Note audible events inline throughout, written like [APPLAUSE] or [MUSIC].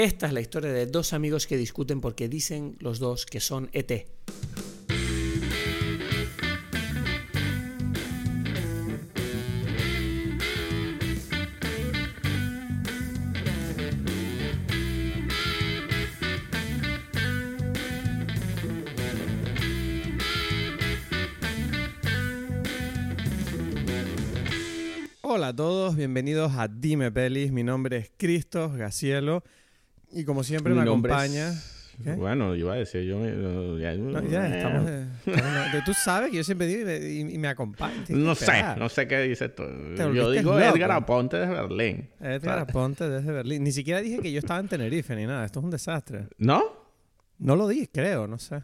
Esta es la historia de dos amigos que discuten porque dicen los dos que son ET. Hola a todos, bienvenidos a Dime Pelis. Mi nombre es Cristos Gacielo y como siempre Mi me acompaña. es-. Bueno, iba a decir yo. ya, No, ya estamos. de- estamos de- tú sabes que yo siempre digo y me, y- me No sé, no sé qué dices tú. Yo digo loco. Edgar Aponte de Berlín. Edgar Aponte desde Berlín. Ni siquiera dije que yo estaba en Tenerife ni nada. Esto es un desastre. ¿No? No lo dije, creo, no sé.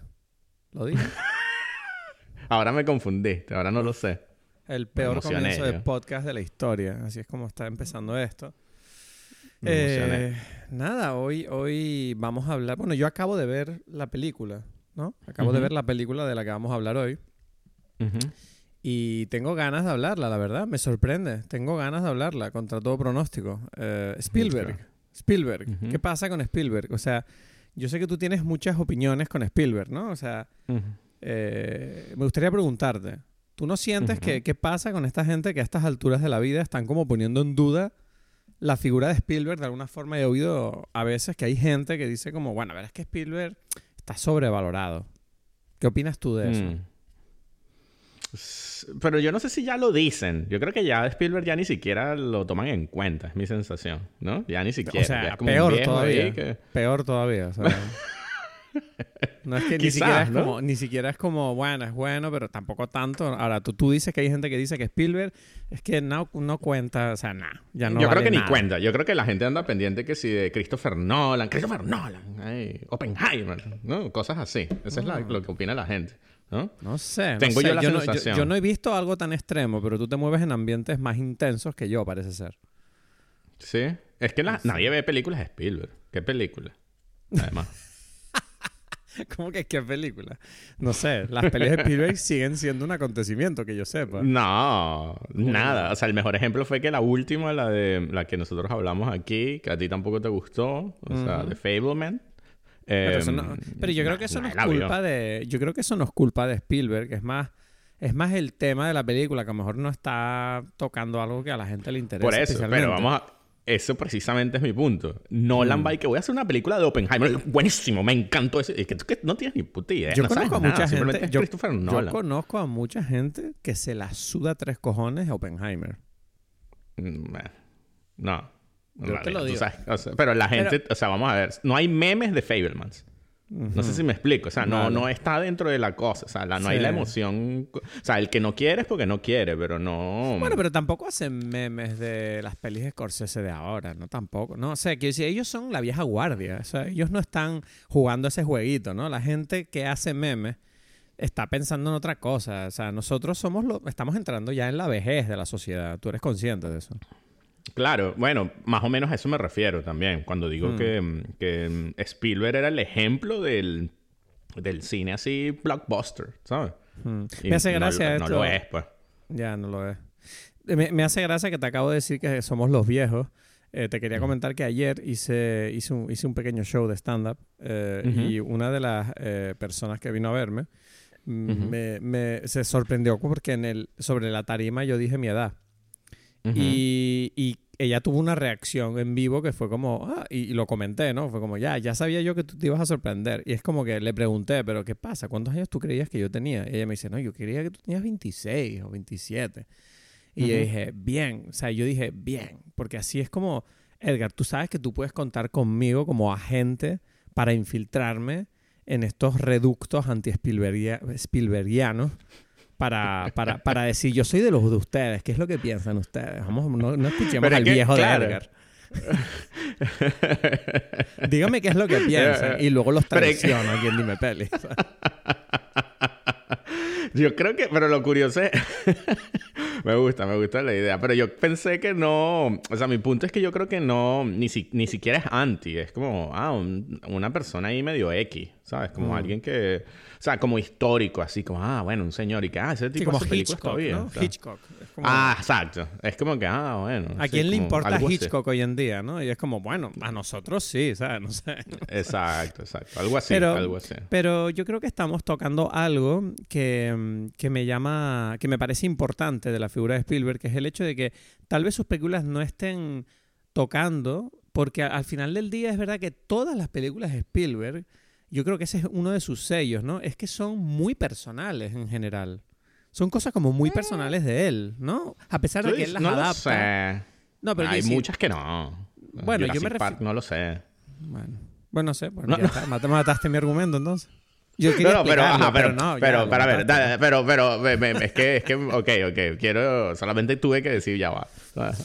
Lo dije. [LAUGHS] Ahora me confundiste, ahora no lo sé. El peor comienzo de podcast de la historia. Así es como está empezando esto. Me emocioné. Eh, nada, hoy, hoy vamos a hablar. Bueno, yo acabo de ver la película, ¿no? Acabo de ver la película de la que vamos a hablar hoy. Y tengo ganas de hablarla, la verdad. Me sorprende. Tengo ganas de hablarla contra todo pronóstico. Eh, Spielberg. Spielberg. ¿Qué pasa con Spielberg? O sea, yo sé que tú tienes muchas opiniones con Spielberg, ¿no? O sea, eh, me gustaría preguntarte. ¿Tú no sientes que qué pasa con esta gente que a estas alturas de la vida están como poniendo en duda la figura de Spielberg? De alguna forma he oído a veces que hay gente que dice como, bueno, a ver, es que Spielberg está sobrevalorado. ¿Qué opinas tú de eso? Mm. Pero yo no sé si ya lo dicen. Yo creo que ya Spielberg ya ni siquiera lo toman en cuenta, es mi sensación, ¿no? Ya ni siquiera. O sea, ya es como un peor todavía. que- Peor todavía. [LAUGHS] [LAUGHS] no es que ni siquiera es ¿no? como, ni siquiera es como, bueno, es bueno, pero tampoco tanto. Ahora, tú, tú dices que hay gente que dice que Spielberg es que no, no cuenta, o sea, nada, ya no yo creo que ni cuenta. Yo creo que la gente anda pendiente que si de Christopher Nolan, Christopher Nolan, ay, Oppenheimer, ¿no? Cosas así. Eso es la- lo que opina la gente, ¿no? No sé. no Tengo sé. yo la no, sensación. yo no he visto algo tan extremo, pero tú te mueves en ambientes más intensos que yo, parece ser. Sí. Es que la- nadie ve películas de Spielberg. ¿Qué película? [LAUGHS] Además. [LAUGHS] ¿Cómo que qué película? No sé, las pelis de Spielberg [LAUGHS] siguen siendo un acontecimiento que yo sepa. no, nada. O sea, el mejor ejemplo fue que la última, la de la que nosotros hablamos aquí, que a ti tampoco te gustó, o sea, de Fableman. Pero, eso em, no- pero yo creo que eso no es culpa de. Yo creo que eso no es culpa de Spielberg. Es más, es más el tema de la película que a lo mejor no está tocando algo que a la gente le interesa. Por eso, pero vamos a... Eso precisamente es mi punto. Nolan Mm. va y que voy a hacer una película de Oppenheimer. Buenísimo, me encantó eso. Es que tú que no tienes ni puta idea. Yo no sabes conozco a mucha gente. Yo, Christopher yo Nolan. conozco a mucha gente que se la suda tres cojones a Oppenheimer. Mm, bueno, No. Yo Vale, te lo digo. sabes, o sea, pero la gente, o sea, vamos a ver, no hay memes de Fablemans. No sé si me explico, o sea, no, no está dentro de la cosa, o sea, la- no hay la emoción, o sea, el que no quiere es porque no quiere, pero no... Bueno, pero tampoco hacen memes de las pelis de Scorsese de ahora, ¿no? Tampoco. No, o sea, que si ellos son la vieja guardia. O sea, ellos no están jugando ese jueguito, ¿no? La gente que hace memes está pensando en otra cosa. O sea, nosotros somos lo, estamos entrando ya en la vejez de la sociedad. Tú eres consciente de eso. Claro, bueno, más o menos a eso me refiero también, cuando digo Mm. que, mm, que mm, Spielberg era el ejemplo del, del cine así blockbuster, ¿sabes? Mm. Me hace no gracia lo- esto. No lo es, pues. Ya, no lo es. Me, me hace gracia que te acabo de decir que somos los viejos. Eh, te quería comentar que ayer hice, hice, un, hice un pequeño show de stand-up eh, Ujú. y una de las eh, personas que vino a verme mm, Ujú. me, me- se sorprendió porque en el, sobre la tarima yo dije mi edad. Ujú. y, y ella tuvo una reacción en vivo que fue como, ah, y, y lo comenté, ¿no? Fue como, ya, ya sabía yo que tú te ibas a sorprender. Y es como que le pregunté, pero ¿qué pasa? ¿Cuántos años tú creías que yo tenía? Y ella me dice, no, yo creía que tú tenías 26 o 27. Y yo Ujú. dije, bien, o sea, yo dije, bien, porque así es como, Edgar, tú sabes que tú puedes contar conmigo como agente para infiltrarme en estos reductos anti-Spielbergianos para, para, para decir, yo soy de los de ustedes, ¿qué es lo que piensan ustedes? Vamos, no, no escuchemos al que, viejo claro. de Edgar. Dígame qué es lo que [LAUGHS] piensan y luego los traiciono aquí en Dime Peli. [LAUGHS] Yo creo que, pero lo curioso es, [LAUGHS] me gusta, me gusta la idea, pero yo pensé que no, o sea, mi punto es que yo creo que no, ni, si- ni siquiera es anti, es como, ah, un- una persona ahí medio X, ¿sabes? Como Mm. alguien que... O sea, como histórico, así como, ah, bueno, un señor y que, ah, ese Sí, tipo como películas Hitchcock, todavía. ¿no? o sea. Hitchcock. Como- Ah, exacto. Es como que, ah, bueno. ¿A quién le importa así. Hitchcock hoy en día, no? Y es como, bueno, a nosotros sí, ¿sabes? No sé. Exacto, exacto. Algo así, Pero- algo así. Pero yo creo que estamos tocando algo que, que me llama, que me parece importante de la figura de Spielberg, que es el hecho de que tal vez sus películas no estén tocando, porque al final del día es verdad que todas las películas de Spielberg, yo creo que ese es uno de sus sellos, ¿no? Es que son muy personales en general. Son cosas como muy personales de él, ¿no? A pesar de que él las no lo adapta. sé. No, pero Hay decir- muchas que no. Bueno, yo me Park, no lo sé. Bueno, bueno, no sé, bueno, No, ya no. está, mataste mi argumento entonces. Yo No, no, pero, ajá, pero, no, pero, para ver, pero, pero, me- me- es que, es que, ok, ok, quiero, solamente tuve que decir ya va.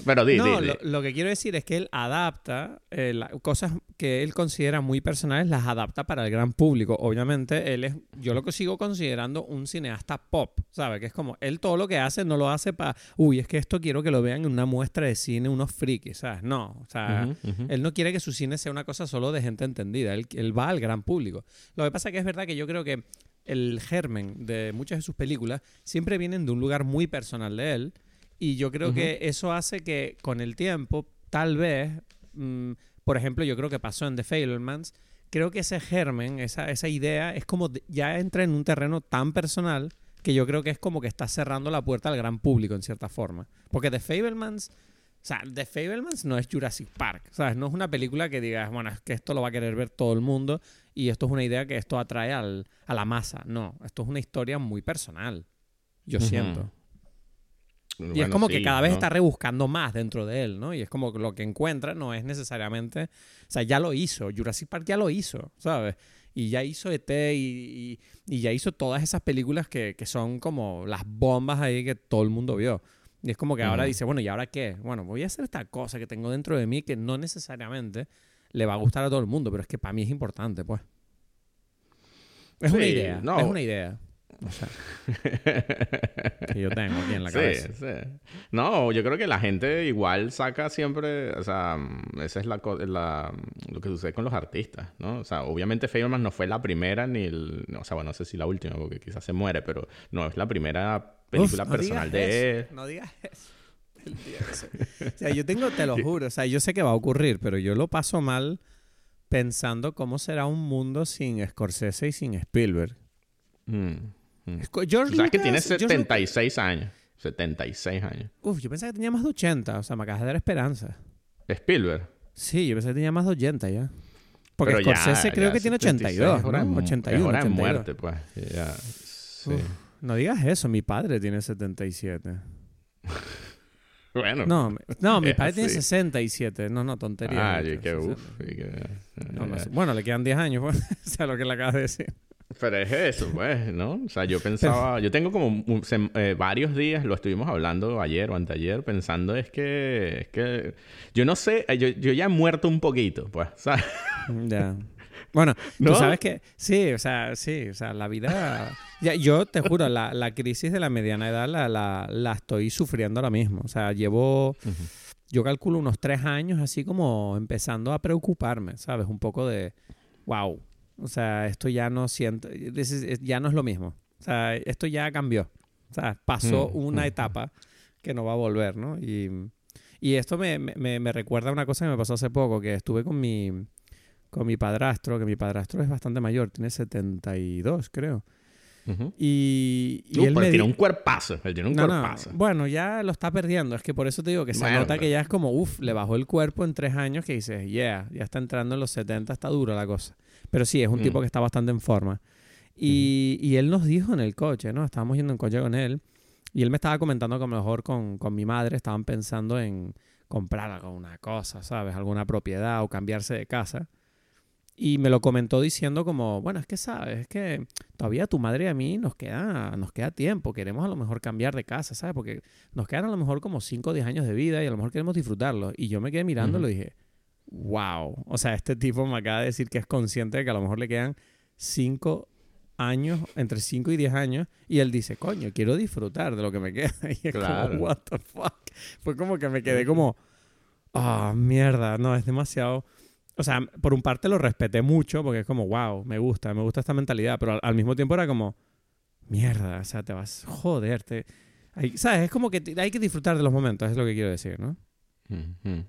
Pero di, no, di, di. Lo, lo que quiero decir es que él adapta eh, la- cosas que él considera muy personales, las adapta para el gran público. Obviamente, él es, yo lo que sigo considerando un cineasta pop, ¿sabes? Que es como, él todo lo que hace no lo hace para, uy, es que esto quiero que lo vean en una muestra de cine, unos frikis, ¿sabes? No, o sea. Él no quiere que su cine sea una cosa solo de gente entendida. Él, él va al gran público. Lo que pasa que es verdad que yo creo que el germen de muchas de sus películas siempre vienen de un lugar muy personal de él. Y yo creo que eso hace que con el tiempo, tal vez, mm, por ejemplo, yo creo que pasó en The Fablemans, creo que ese germen, esa, esa idea, es como ya entra en un terreno tan personal que yo creo que es como que está cerrando la puerta al gran público en cierta forma. Porque The Fablemans, o sea, The Fablemans no es Jurassic Park, ¿sabes? No es una película que digas, bueno, es que esto lo va a querer ver todo el mundo y esto es una idea que esto atrae al- a la masa. No, esto es una historia muy personal, yo siento. Y es como que cada vez ¿no? está rebuscando más dentro de él, ¿no? Y es como que lo que encuentra no es necesariamente... O sea, ya lo hizo. Jurassic Park ya lo hizo, ¿sabes? Y ya hizo ET y, y- y ya hizo todas esas películas que, que son como las bombas ahí que todo el mundo vio. Y es como que ahora dice, bueno, ¿y ahora qué? Bueno, voy a hacer esta cosa que tengo dentro de mí que no necesariamente le va a gustar a todo el mundo, pero es que para mí es importante, pues. Es una Sí, idea, no. es una idea. O sea, [LAUGHS] que yo tengo aquí en la Sí, cabeza. sí. No, yo creo que la gente igual saca siempre, o sea, mm, esa es la, la- lo que sucede con los artistas, ¿no? O sea, obviamente Fableman no fue la primera ni el, o sea, bueno, no sé si la última porque quizás se muere, pero no es la primera película Uf, no personal de él. No digas eso. El día ese. O sea, yo tengo, te lo [LAUGHS] juro, o sea, yo sé que va a ocurrir, pero yo lo paso mal pensando cómo será un mundo sin Scorsese y sin Spielberg. Mm, mm. George O sea, que Lucas- tiene George Lucas- 76 años. 76 años. Uf, yo pensaba que tenía más de 80, o sea, me acabas de dar esperanza. Spielberg. Sí, yo pensé que tenía más de 80 ya. Porque Pero ya- Scorsese creo ya que tiene 76 82, es hora de ¿no? mu- 81, Es hora de 82. muerte, pues. Ya, sí. Uf. No digas eso, mi padre tiene 77. [LAUGHS] Bueno. No, no mi padre tiene así. 67. No, no, tontería. Ah, yo que 60. uff. No, no sé. Bueno, le quedan 10 años, pues. [LAUGHS] o sea, lo que le acabas de decir. Pero es eso, pues, ¿no? O sea, yo pensaba, yo tengo como eh, varios días, lo estuvimos hablando ayer o anteayer, pensando es que, es que, yo no sé, eh, yo, yo ya he muerto un poquito, pues, [LAUGHS] ¿sabes? Ya. Bueno, ¿No? tú sabes que sí, o sea, sí, o sea, la vida. Ya, yo te juro, la, la crisis de la mediana edad la, la, la estoy sufriendo ahora mismo. O sea, llevo, yo calculo unos tres años así como empezando a preocuparme, ¿sabes? Un poco de, wow, o sea, esto ya no siento, this is- ya no es lo mismo. O sea, esto ya cambió. O sea, pasó Mm, una mm, etapa que no va a volver, ¿no? Y, y esto me, me, me recuerda a una cosa que me pasó hace poco, que estuve con mi, con mi padrastro, que mi padrastro es bastante mayor, tiene 72, creo. Ujú. Y, y Uh, él pero me tiene un cuerpazo, él tiene un No, no, cuerpazo. Bueno, ya lo está perdiendo. Es que por eso te digo que se Bueno, nota que ya es como, uff, le bajó el cuerpo en tres años que dices, yeah, ya está entrando en los 70, está dura la cosa. Pero sí, es un Mm. tipo que está bastante en forma. Y, y él nos dijo en el coche, ¿no? Estábamos yendo en coche con él. Y él me estaba comentando que a lo mejor con, con mi madre estaban pensando en comprar alguna cosa, ¿sabes? Alguna propiedad o cambiarse de casa. Y me lo comentó diciendo como, bueno, es que sabes, es que todavía tu madre y a mí nos queda, nos queda tiempo, queremos a lo mejor cambiar de casa, ¿sabes? Porque nos quedan a lo mejor como 5 o 10 años de vida y a lo mejor queremos disfrutarlo. Y yo me quedé mirándolo y dije, wow, o sea, este tipo me acaba de decir que es consciente de que a lo mejor le quedan 5 años, entre 5 y 10 años, y él dice, coño, quiero disfrutar de lo que me queda. [LAUGHS] Y es Claro. como, what the fuck. Fue como que me quedé como, ah, mierda, no, es demasiado o sea, por un parte lo respeté mucho porque es como, wow, me gusta, me gusta esta mentalidad, pero al, al mismo tiempo era como, mierda, o sea, te vas, joder, te... hay- ¿Sabes? Es como que hay que disfrutar de los momentos, es lo que quiero decir, ¿no? Ujú.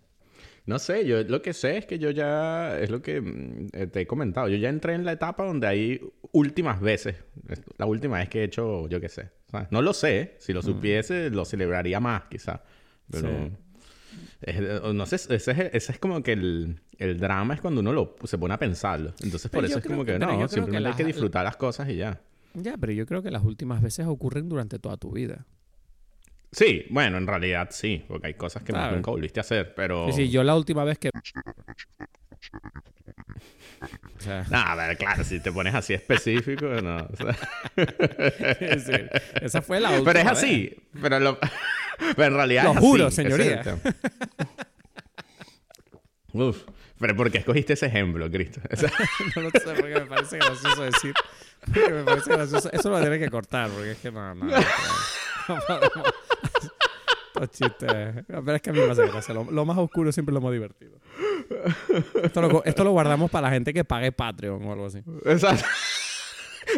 No sé, yo lo que sé es que yo ya, es lo que mm, eh, te he comentado, yo ya entré en la etapa donde hay últimas veces, es la última vez que he hecho, yo qué sé, ¿sabes? No lo sé, si lo supiese lo celebraría más quizá, pero Sí. No sé, ese es, ese es como que el, el drama es cuando uno lo, se pone a pensarlo, entonces por Pero eso es como que- que, no, creo que simplemente hay las- que disfrutar las cosas y ya. Ya, pero yo creo que las últimas veces ocurren durante toda tu vida. Sí, bueno, en realidad sí, porque hay cosas que Claro. nunca volviste a hacer, pero... Sí, sí, yo la última vez que... O sea, No, a ver, claro, si te pones así específico, no. o sea. es esa fue la última Pero es vez. así. Pero, lo- pero en realidad Lo es juro, así, es señoría. tema. Uf. Pero ¿por qué escogiste ese ejemplo, Cristo? O sea, no lo sé porque me parece gracioso decir. Porque me parece gracioso. Eso lo voy a tener que cortar porque es que no, no. No, no podemos. Estos chistes. Pero es que a mí me hace gracia. Lo, más oscuro siempre lo más divertido. Esto lo, guardamos para la gente que pague Patreon o algo así. exacto.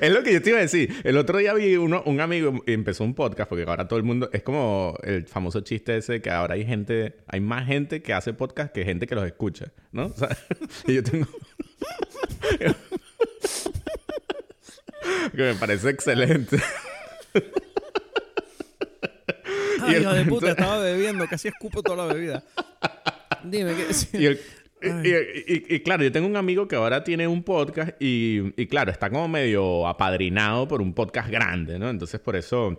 Es lo que yo te iba a decir. El otro día vi uno, un amigo empezó un podcast porque ahora todo el mundo es como el famoso chiste ese que ahora hay gente, hay más gente que hace podcast que gente que los escucha, ¿no? O sea, [LAUGHS] y yo tengo [LAUGHS] que me parece excelente. Ay, el- hijo de puta, estaba bebiendo. Casi escupo toda la bebida. Dime. Y, el- y- y- y- y claro, yo tengo un amigo que ahora tiene un podcast y, y claro, está como medio apadrinado por un podcast grande, ¿no? Entonces por eso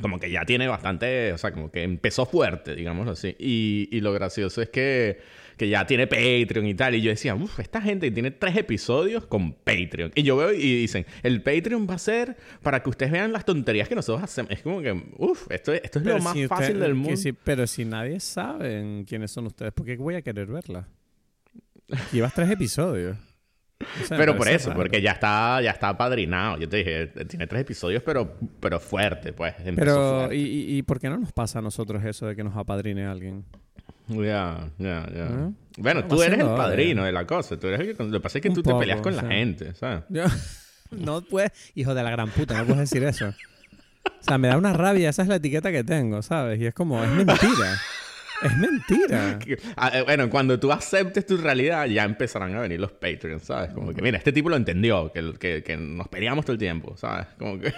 como que ya tiene bastante, o sea, como que empezó fuerte, digámoslo así. Y, lo gracioso es que, que ya tiene Patreon y tal. Y yo decía, uff, esta gente tiene tres episodios con Patreon. Y yo veo y dicen, el Patreon va a ser para que ustedes vean las tonterías que nosotros hacemos. Es como que, uff, esto, esto es Pero lo más usted- fácil del mundo. si- pero si nadie sabe quiénes son ustedes, ¿por qué voy a querer verla? Llevas tres episodios. O sea, me Pero por eso, raro. porque ya está, ya está apadrinado. Yo te dije, tiene tres episodios, pero, pero fuerte, pues. Pero, fuerte. ¿y, y, por qué no nos pasa a nosotros eso de que nos apadrine alguien? Ya, ya, ya. ¿Eh? Bueno, tú eres el padrino de la cosa. Tú eres el que, lo que pasa es que Un tú te peleas con la gente, ¿sabes? [LAUGHS] Yo- no puedes, hijo de la gran puta, no puedes decir eso. O sea, me da una rabia, esa es la etiqueta que tengo, ¿sabes? Y es como, es mentira. Es mentira. [LAUGHS] Ah, eh, Bueno, cuando tú aceptes tu realidad, ya empezarán a venir los Patreons, ¿sabes? Como que, mira, este tipo lo entendió, que, que, que nos peleamos todo el tiempo, ¿sabes? Como que...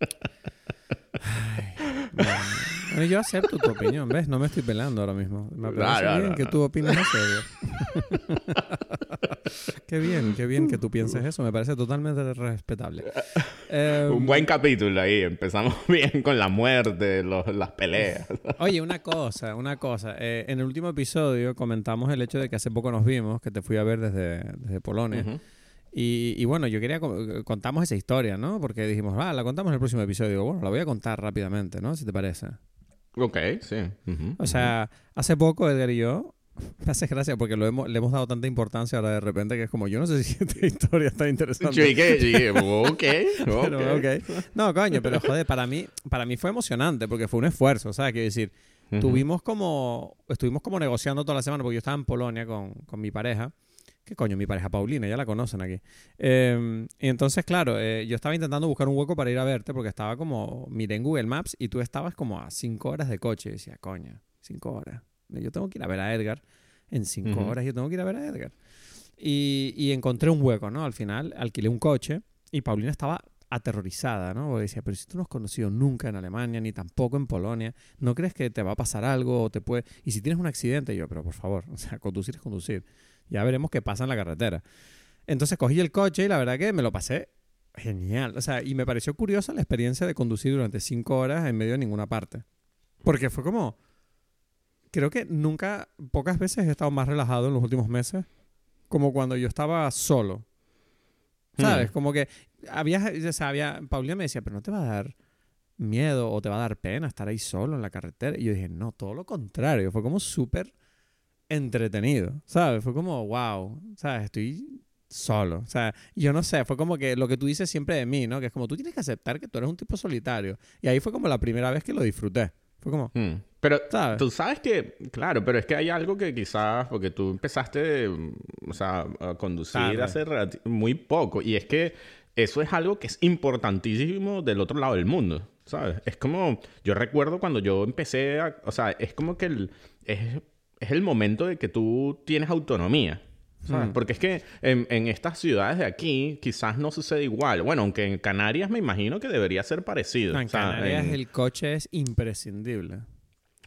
[LAUGHS] [LAUGHS] Bueno, yo acepto tu opinión, ¿ves? No me estoy pelando ahora mismo. Me parece no, bien no, que no. tú opines eso. [LAUGHS] qué bien, qué bien que tú pienses eso. Me parece totalmente respetable. Eh, [LAUGHS] Un buen capítulo ahí. Empezamos bien con la muerte, los- las peleas. Oye, una cosa, una cosa. Eh, en el último episodio comentamos el hecho de que hace poco nos vimos, que te fui a ver desde, desde Polonia. Ujú. Y, y bueno, yo quería... co- Contamos esa historia, ¿no? Porque dijimos, ah, la contamos en el próximo episodio. Digo, bueno, la voy a contar rápidamente, ¿no? Si te parece. Ok, sí. Ujú, O sea, hace poco Edgar y yo... [LAUGHS] Me hace gracia porque lo hemos, le hemos dado tanta importancia ahora de repente que es como, yo no sé si [LAUGHS] esta historia está interesante. Yo dije, dije, [LAUGHS] ok, Pero, ok. ok. No, coño, pero joder, para mí, para mí fue emocionante porque fue un esfuerzo, ¿sabes? Quiero decir, Ujú. tuvimos como, estuvimos como negociando toda la semana porque yo estaba en Polonia con, con mi pareja. ¿Qué coño? Mi pareja Paulina, ya la conocen aquí. Eh, y entonces, claro, eh, yo estaba intentando buscar un hueco para ir a verte porque estaba como, miré en Google Maps y tú estabas como a cinco horas de coche. Y decía, coño, cinco horas. Yo tengo que ir a ver a Edgar. En cinco horas yo tengo que ir a ver a Edgar. Y, y encontré un hueco, ¿no? Al final alquilé un coche y Paulina estaba aterrorizada, ¿no? Porque decía, pero si tú no has conocido nunca en Alemania, ni tampoco en Polonia, ¿no crees que te va a pasar algo o te puede... Y si tienes un accidente, Y yo, pero por favor, [LAUGHS] o sea, conducir es conducir. Ya veremos qué pasa en la carretera. Entonces cogí el coche y la verdad que me lo pasé genial. O sea, y me pareció curiosa la experiencia de conducir durante cinco horas en medio de ninguna parte. Porque fue como... Creo que nunca, pocas veces he estado más relajado en los últimos meses como cuando yo estaba solo. ¿Sabes? Hmm. Como que había, o sea, había, Paulina me decía, pero no te va a dar miedo o te va a dar pena estar ahí solo en la carretera. Y yo dije, no, todo lo contrario. Fue como súper entretenido, ¿sabes? Fue como, wow, ¿sabes? Estoy solo. O sea, yo no sé, fue como que lo que tú dices siempre de mí, ¿no? Que es como tú tienes que aceptar que tú eres un tipo solitario. Y ahí fue como la primera vez que lo disfruté. Fue como, Mm. Pero ¿Sabes? tú sabes que, claro, pero es que hay algo que quizás, porque tú empezaste, mm, o sea, a conducir Tarde. hace muy poco, y es que eso es algo que es importantísimo del otro lado del mundo, ¿sabes? Es como, yo recuerdo cuando yo empecé a, o sea, es como que el, es, es el momento de que tú tienes autonomía. ¿sabes? Mm. Porque es que en, en estas ciudades de aquí quizás no sucede igual. Bueno, aunque en Canarias me imagino que debería ser parecido. "No, en Canarias en- el coche es imprescindible.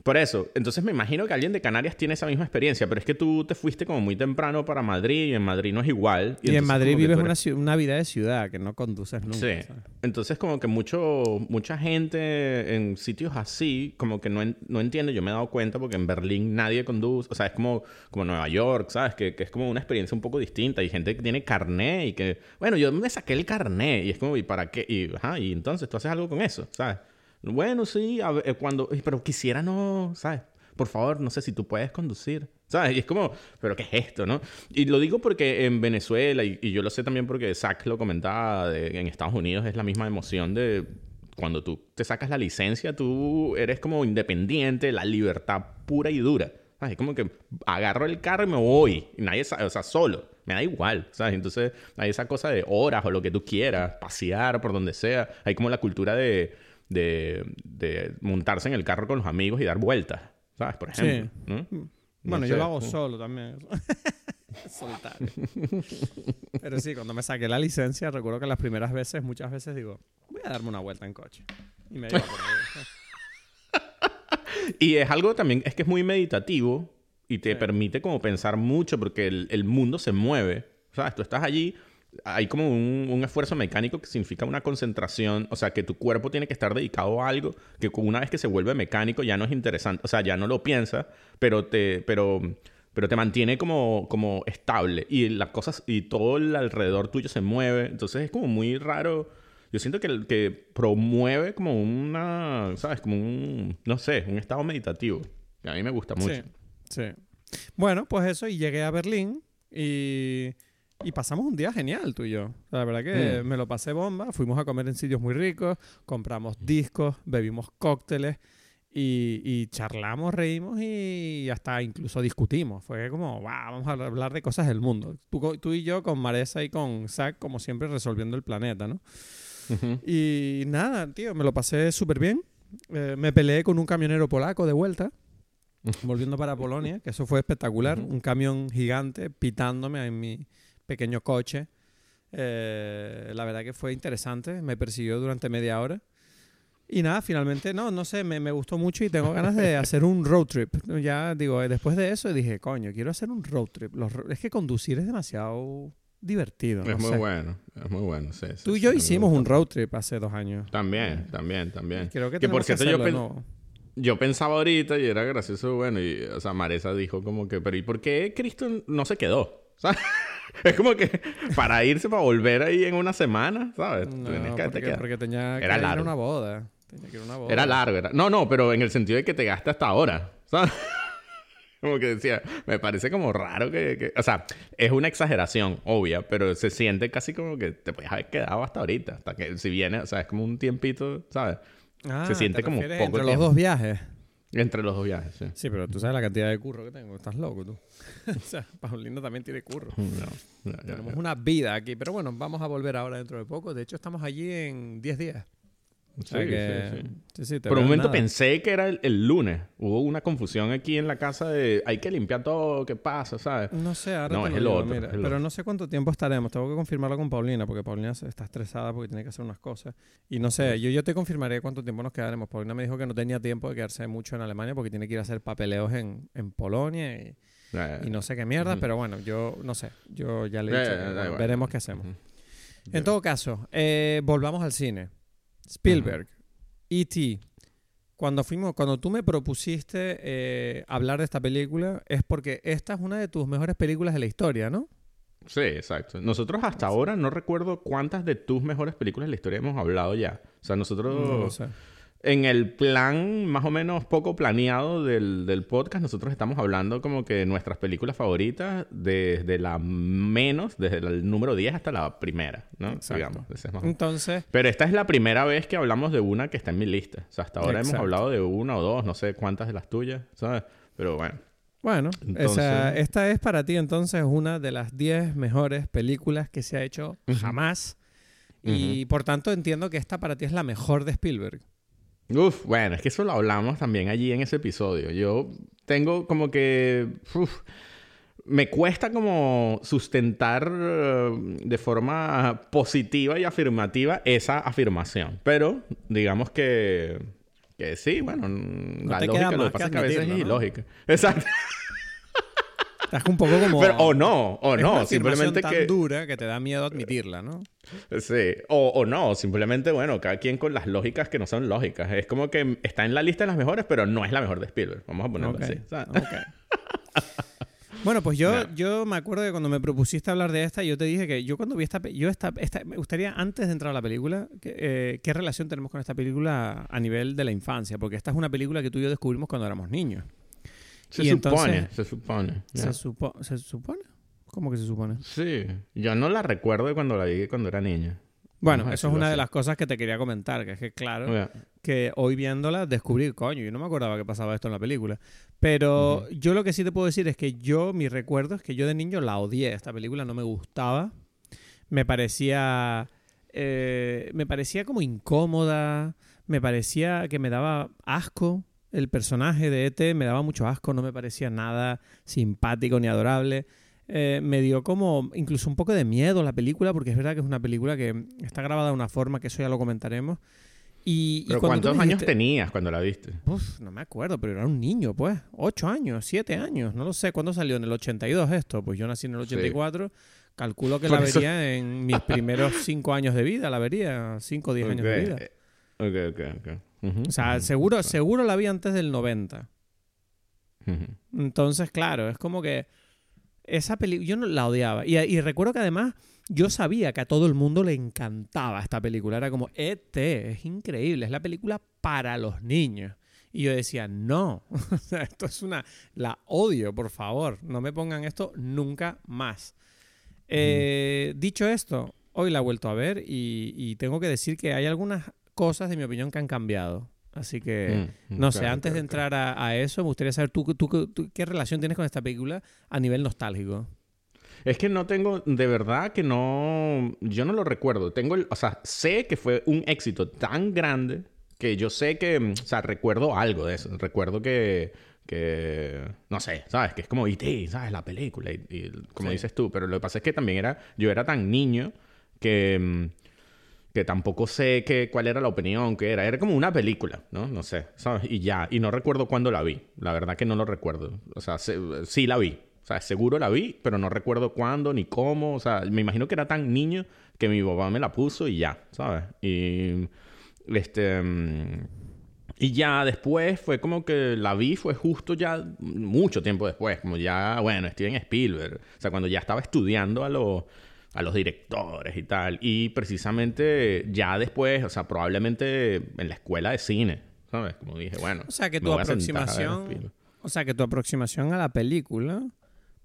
Por eso, entonces me imagino que alguien de Canarias tiene esa misma experiencia, pero es que tú te fuiste como muy temprano para Madrid y en Madrid no es igual. Y, en Madrid vives una, vida de ciudad que no conduces nunca. Sí. ¿sabes? Entonces como que mucho, mucha gente en sitios así como que no, en- no entiende, yo me he dado cuenta porque en Berlín nadie conduce, o sea, es como, como Nueva York, ¿sabes? Que, que es como una experiencia un poco distinta. Hay gente que tiene carné y que, bueno, yo me saqué el carné y es como, ¿y para qué? Y, ajá, y entonces tú haces algo con eso, ¿sabes? Bueno, sí, a ver, eh, cuando, pero quisiera no, ¿sabes? Por favor, no sé si tú puedes conducir. ¿Sabes? Y es como, ¿pero qué es esto, no? Y lo digo porque en Venezuela, y, y yo lo sé también porque Zach lo comentaba, de- en Estados Unidos es la misma emoción de cuando tú te sacas la licencia, tú eres como independiente, la libertad pura y dura. ¿Sabes? Es como que agarro el carro y me voy. Y nadie sabe, o sea, solo. Me da igual, ¿sabes? Entonces hay esa cosa de horas o lo que tú quieras, pasear por donde sea. Hay como la cultura de, de, de montarse en el carro con los amigos y dar vueltas, ¿sabes? Por ejemplo. ¿no? Bueno, No yo sé. lo hago solo también. [LAUGHS] Solitario. Pero sí, cuando me saqué la licencia, recuerdo que las primeras veces, muchas veces digo, voy a darme una vuelta en coche. Y me ahí. [LAUGHS] Y es algo también, es que es muy meditativo y te Sí. permite como pensar mucho porque el, el mundo se mueve. ¿Sabes? Tú estás allí, hay como un, un esfuerzo mecánico que significa una concentración, o sea, que tu cuerpo tiene que estar dedicado a algo que una vez que se vuelve mecánico ya no es interesante, o sea, ya no lo piensas, pero te, pero, pero te mantiene como, como estable y las cosas y todo el alrededor tuyo se mueve, entonces es como muy raro. Yo siento que, que promueve como una, ¿sabes? Como un, no sé, un estado meditativo. A mí me gusta mucho. Sí, sí. Bueno, pues eso, y llegué a Berlín y, y pasamos un día genial tú y yo. La verdad que Mm. me lo pasé bomba, fuimos a comer en sitios muy ricos, compramos discos, bebimos cócteles y, y charlamos, reímos y hasta incluso discutimos. Fue como, wow, vamos a hablar de cosas del mundo. Tú, tú y yo con Maresa y con Zach, como siempre, resolviendo el planeta, ¿no? Ujú. Y nada, tío, me lo pasé súper bien. Eh, me peleé con un camionero polaco de vuelta, [LAUGHS] volviendo para Polonia, que eso fue espectacular. Ujú. Un camión gigante pitándome en mi pequeño coche. Eh, la verdad que fue interesante, me persiguió durante media hora. Y nada, finalmente, no, no sé, me, me gustó mucho y tengo ganas de hacer un road trip. Ya digo, eh, después de eso dije, coño, quiero hacer un road trip. Los es que conducir es demasiado divertido. Es no muy sé. bueno, es muy bueno, sí. sí, Tú y yo hicimos un road trip hace dos años. También, también, también. Creo que, Que por tenemos que cierto, yo pen-. Yo pensaba ahorita y era gracioso, bueno, y, o sea, Maresa dijo como que, pero ¿y por qué Cristo no se quedó? ¿Sabes? [LAUGHS] Es como que para irse, para volver ahí en una semana, ¿sabes? No, Tienes que haberte porque, quedado. porque tenía que Era ir largo. una boda. Tenía que ir a una boda. Era largo, era... No, no, pero en el sentido de que te gaste hasta ahora, ¿sabes? [LAUGHS] Como que decía, me parece como raro que, que- O sea, es una exageración, obvia, pero se siente casi como que te puedes haber quedado hasta ahorita. Hasta que si viene, o sea, es como un tiempito, ¿sabes? Ah, se siente ¿te como poco entre tiempo. los dos viajes. Entre los dos viajes, sí. Sí, pero tú sabes la cantidad de curro que tengo. Estás loco tú. [LAUGHS] o sea, Paulina también tiene curro. No, no, Tenemos ya. una vida aquí. Pero bueno, vamos a volver ahora dentro de poco. De hecho, estamos allí en 10 días. O sea Sí, que- sí, Por un momento nada. pensé que era el, el lunes. Hubo una confusión aquí en la casa de hay que limpiar todo, ¿qué pasa? ¿Sabes? No sé, ahora No, te es lo digo, otro, mira. es el pero otro. no sé cuánto tiempo estaremos. Tengo que confirmarlo con Paulina, porque Paulina está estresada porque tiene que hacer unas cosas. Y no sé, yo, yo te confirmaré cuánto tiempo nos quedaremos. Paulina me dijo que no tenía tiempo de quedarse mucho en Alemania porque tiene que ir a hacer papeleos en, en Polonia y, Eh, y no sé qué mierda. Pero bueno, yo no sé. Yo ya le he Eh, dicho que, bueno, veremos qué hacemos. Ujú. En todo caso, eh, volvamos al cine. Spielberg, E.T. Cuando fuimos, cuando tú me propusiste eh, hablar de esta película, es porque esta es una de tus mejores películas de la historia, ¿no? Sí, exacto. Nosotros hasta ahora no recuerdo cuántas de tus mejores películas de la historia hemos hablado ya. O sea, nosotros... No lo sé. En el plan más o menos poco planeado del, del, podcast, nosotros estamos hablando como que nuestras películas favoritas desde la menos, desde el número 10 hasta la primera, ¿no? Digamos, Entonces... Pero esta es la primera vez que hablamos de una que está en mi lista. O sea, hasta ahora hemos hablado de una o dos, no sé cuántas de las tuyas, ¿sabes? Pero bueno. Bueno, esta es para ti entonces una de las 10 mejores películas que se ha hecho jamás. Y por tanto entiendo que esta para ti es la mejor de Spielberg. Uf, bueno, es que eso lo hablamos también allí en ese episodio. Yo tengo como que... me cuesta como sustentar eh, de forma positiva y afirmativa esa afirmación. Pero digamos que... Que sí, bueno, la lógica, lo que pasa es que a veces es ilógica. Exacto. Es un poco como. o no, o no. simplemente tan que. dura que te da miedo admitirla, ¿no? Sí. O, o, no, simplemente, bueno, cada quien con las lógicas que no son lógicas. Es como que está en la lista de las mejores, pero no es la mejor de Spielberg. Vamos a ponerlo así. [LAUGHS] Bueno, pues yo, yo me acuerdo que cuando me propusiste hablar de esta, yo te dije que yo cuando vi esta, yo esta, esta me gustaría antes de entrar a la película, que, eh, qué relación tenemos con esta película a nivel de la infancia, porque esta es una película que tú y yo descubrimos cuando éramos niños. Se supone, se supone. Se, ¿Se supone? ¿Cómo que se supone? Sí, yo no la recuerdo de cuando la vi cuando era niña. Bueno, eso es una de las cosas que te quería comentar, que es que claro, que hoy viéndola descubrí, coño, yo no me acordaba que pasaba esto en la película. Pero yo lo que sí te puedo decir es que yo, mi recuerdo es que yo de niño la odié, esta película no me gustaba, me parecía, eh, me parecía como incómoda, me parecía que me daba asco, el personaje de ET me daba mucho asco, no me parecía nada simpático ni adorable. Eh, me dio como incluso un poco de miedo la película, porque es verdad que es una película que está grabada de una forma que eso ya lo comentaremos. Y, ¿Pero cuántos años tenías cuando la viste? Uf, no me acuerdo, pero era un niño, pues. Ocho años, siete años, no lo sé. ¿Cuándo salió? ¿En el 82 esto? Pues yo nací en el 84. Calculo que la vería en mis primeros cinco años de vida, la vería. Cinco o diez años de vida. Ok, ok, ok o sea, seguro, seguro la vi antes del 90. Entonces, claro, es como que esa película, yo no la odiaba. Y, recuerdo que además yo sabía que a todo el mundo le encantaba esta película. Era como, ET, es increíble, es la película para los niños. Y yo decía, no, [LAUGHS] esto es una, la odio, por favor, no me pongan esto nunca más. Eh, dicho esto, hoy la he vuelto a ver y tengo que decir que hay algunas cosas, de mi opinión, que han cambiado. Así que, mm, mm, no sé, antes de entrar a, eso, me gustaría saber tú, qué relación tienes con esta película a nivel nostálgico. Es que no tengo, de verdad que no, yo no lo recuerdo. Tengo, el, o sea, sé que fue un éxito tan grande que yo sé que, mm, o sea, recuerdo algo de eso. Recuerdo que, que no sé, ¿sabes? Que es como E.T., ¿sabes? La película, y, como dices tú. Pero lo que pasa es que también era, yo era tan niño que que tampoco sé qué, cuál era la opinión, que era. Era como una película, ¿no? No sé, ¿sabes? Y ya. Y no recuerdo cuándo la vi. La verdad que no lo recuerdo. O sea, sí la vi. O sea, seguro la vi, pero no recuerdo cuándo ni cómo. O sea, me imagino que era tan niño que mi papá me la puso y ya, ¿sabes? Y. Este. Mm, y ya después fue como que la vi, fue justo ya mucho tiempo después, como ya, bueno, estoy en Spielberg. O sea, cuando ya estaba estudiando a los a los directores y tal. Y precisamente ya después, o sea, probablemente en la escuela de cine, ¿sabes? Como dije, bueno. O sea, que tu aproximación. O sea, que tu aproximación a la película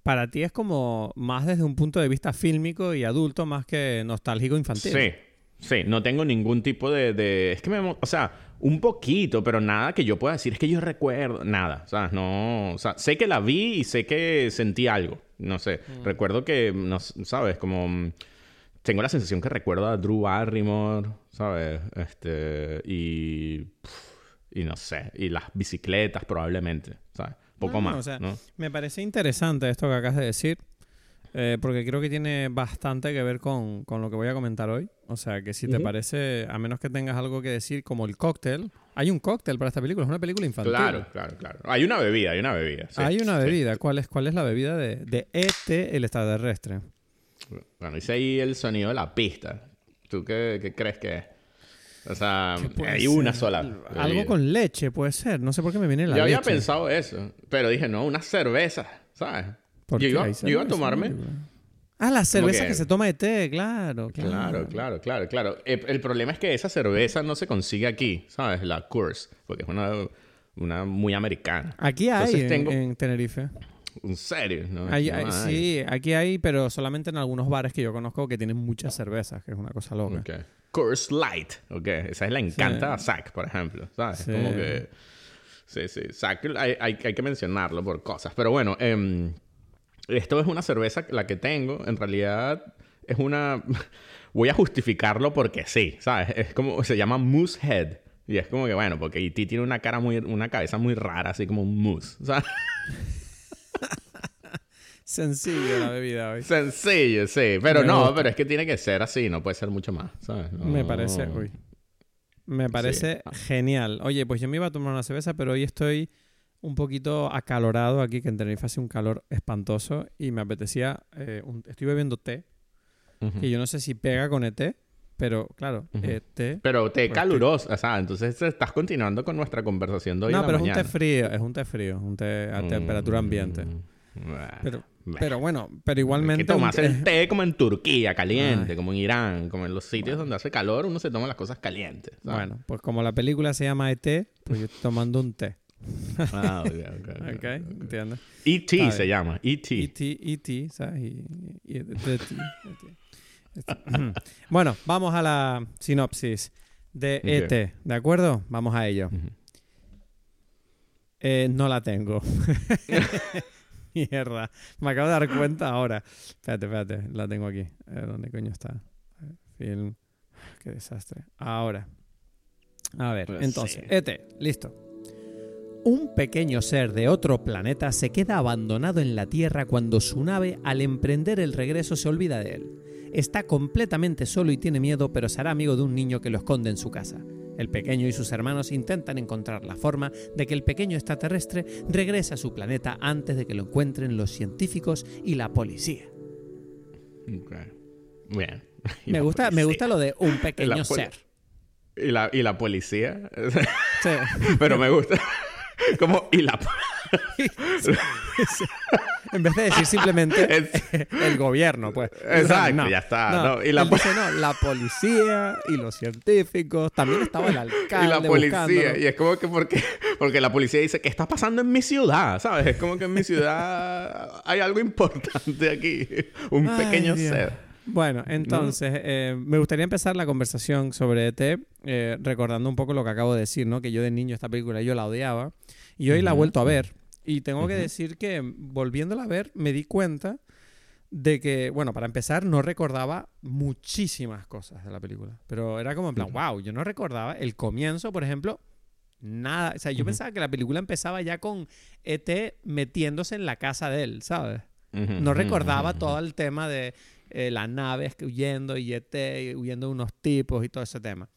para ti es como más desde un punto de vista fílmico y adulto más que nostálgico infantil. Sí, sí, no tengo ningún tipo de, de... Es que me... O sea, un poquito, pero nada que yo pueda decir, es que yo recuerdo, nada, o sea, no, o sea, sé que la vi y sé que sentí algo, no sé, mm. recuerdo que, no, sabes, como mm, tengo la sensación que recuerdo a Drew Barrymore, sabes, este, y, y no sé, y las bicicletas probablemente, sabes, poco más, o sea, Me parece interesante esto que acabas de decir. Eh, porque creo que tiene bastante que ver con, con, lo que voy a comentar hoy. O sea, que si te parece, a menos que tengas algo que decir, como el cóctel. Hay un cóctel para esta película, es una película infantil. Claro, claro, claro. Hay una bebida, hay una bebida. hay una bebida. ¿Cuál, es, ¿Cuál es la bebida de, de ET, el extraterrestre? Bueno, dice ahí el sonido de la pista. ¿Tú qué, qué crees que es? O sea, hay una sola. Algo con leche puede ser. No sé por qué me viene la Yo leche. Yo había pensado eso. Pero dije, no, una cerveza, ¿sabes? Yo, iba, a tomarme. Ah, la cerveza que- que... se toma de té, claro. Claro, claro, claro, claro. El, el problema es que esa cerveza no se consigue aquí, ¿sabes? La Coors, porque es una, una muy americana. Aquí hay Entonces en, tengo- en Tenerife. En serio, ¿no? Hay- No hay- hay. sí, aquí hay, pero solamente en algunos bares que yo conozco que tienen muchas cervezas, que es una cosa loca. Ok. Coors Light, ok. Esa es la encanta a Zack, por ejemplo, ¿sabes? Sí. Como que... Sí, sí. Zack hay, hay, hay que mencionarlo por cosas. Pero bueno, em, esto es una cerveza, la que tengo, en realidad es una... [LAUGHS] Voy a justificarlo porque sí, ¿sabes? Es como... Se llama Moose Head. Y es como que, bueno, porque E.T. tiene una cara muy... Una cabeza muy rara, así como un moose, [LAUGHS] ¿sabes? Sencillo la bebida hoy. Sencillo, sí. Pero Me no, gusta. pero es que tiene que ser así, no puede ser mucho más, ¿sabes? Me parece, uy. Me parece genial. Oye, pues yo me iba a tomar una cerveza, pero hoy estoy un poquito acalorado aquí, que en Tenerife hace un calor espantoso y me apetecía, eh, un- estoy bebiendo té, que yo no sé si pega con el té, pero claro, eh, té... Pero té caluroso, o sea, entonces estás continuando con nuestra conversación de hoy No, en la pero es un té frío, es un té frío, un té a temperatura ambiente. Mm, bueno, Pero, bueno. pero bueno, pero igualmente... que tomarse té- el [LAUGHS] té como en Turquía, caliente, Ay. como en Irán, como en los sitios donde hace calor, uno se toma las cosas calientes. ¿sabes? Bueno, pues como la película se llama ET, pues yo estoy tomando un té. Ah, ok, ok, ok, [LAUGHS] ¿Ok? ok. ¿Entiendes? E.T. Se llama, E.T. E.T., E.T., ¿sabes? Y, y-. [CLEARS THROAT] Bueno, vamos a la sinopsis de. ET, ¿de acuerdo? Vamos a ello. Eh, no la tengo. [LAUGHS] Mierda. Me acabo de dar cuenta ahora. Espérate, espérate. La tengo aquí. Eh, ¿Dónde coño está? Film. Qué desastre. Ahora. A ver, Pues entonces. sí. ET, listo. Un pequeño ser de otro planeta se queda abandonado en la Tierra cuando su nave, al emprender el regreso, se olvida de él. Está completamente solo y tiene miedo, pero será amigo de un niño que lo esconde en su casa. El pequeño y sus hermanos intentan encontrar la forma de que el pequeño extraterrestre regrese a su planeta antes de que lo encuentren los científicos y la policía. Bien. [LAUGHS] Me la gusta, me gusta lo de un pequeño ser. Y la, y la policía. Sí. [LAUGHS] Pero me gusta. Como, y la. [LAUGHS] En vez de decir simplemente Es- [LAUGHS] el gobierno, pues. Exacto, ya está, no, y la él dice, no, la policía y los científicos. También estaba el alcalde y la policía. buscándolo. Y es como que porque, porque la policía dice, ¿qué está pasando en mi ciudad? ¿Sabes? Es como que en mi ciudad hay algo importante aquí. Un Ay, pequeño ser. Bueno, entonces, eh, me gustaría empezar la conversación sobre ET eh, recordando un poco lo que acabo de decir, ¿no? Que yo de niño esta película yo la odiaba y hoy la he vuelto a ver. Y tengo que decir que volviéndola a ver me di cuenta de que, bueno, para empezar, no recordaba muchísimas cosas de la película. Pero era como en plan, Ujú. wow, yo no recordaba el comienzo, por ejemplo, nada. O sea, yo pensaba que la película empezaba ya con ET metiéndose en la casa de él, ¿sabes? No recordaba todo el tema de eh, las naves que huyendo y ET huyendo de unos tipos y todo ese tema.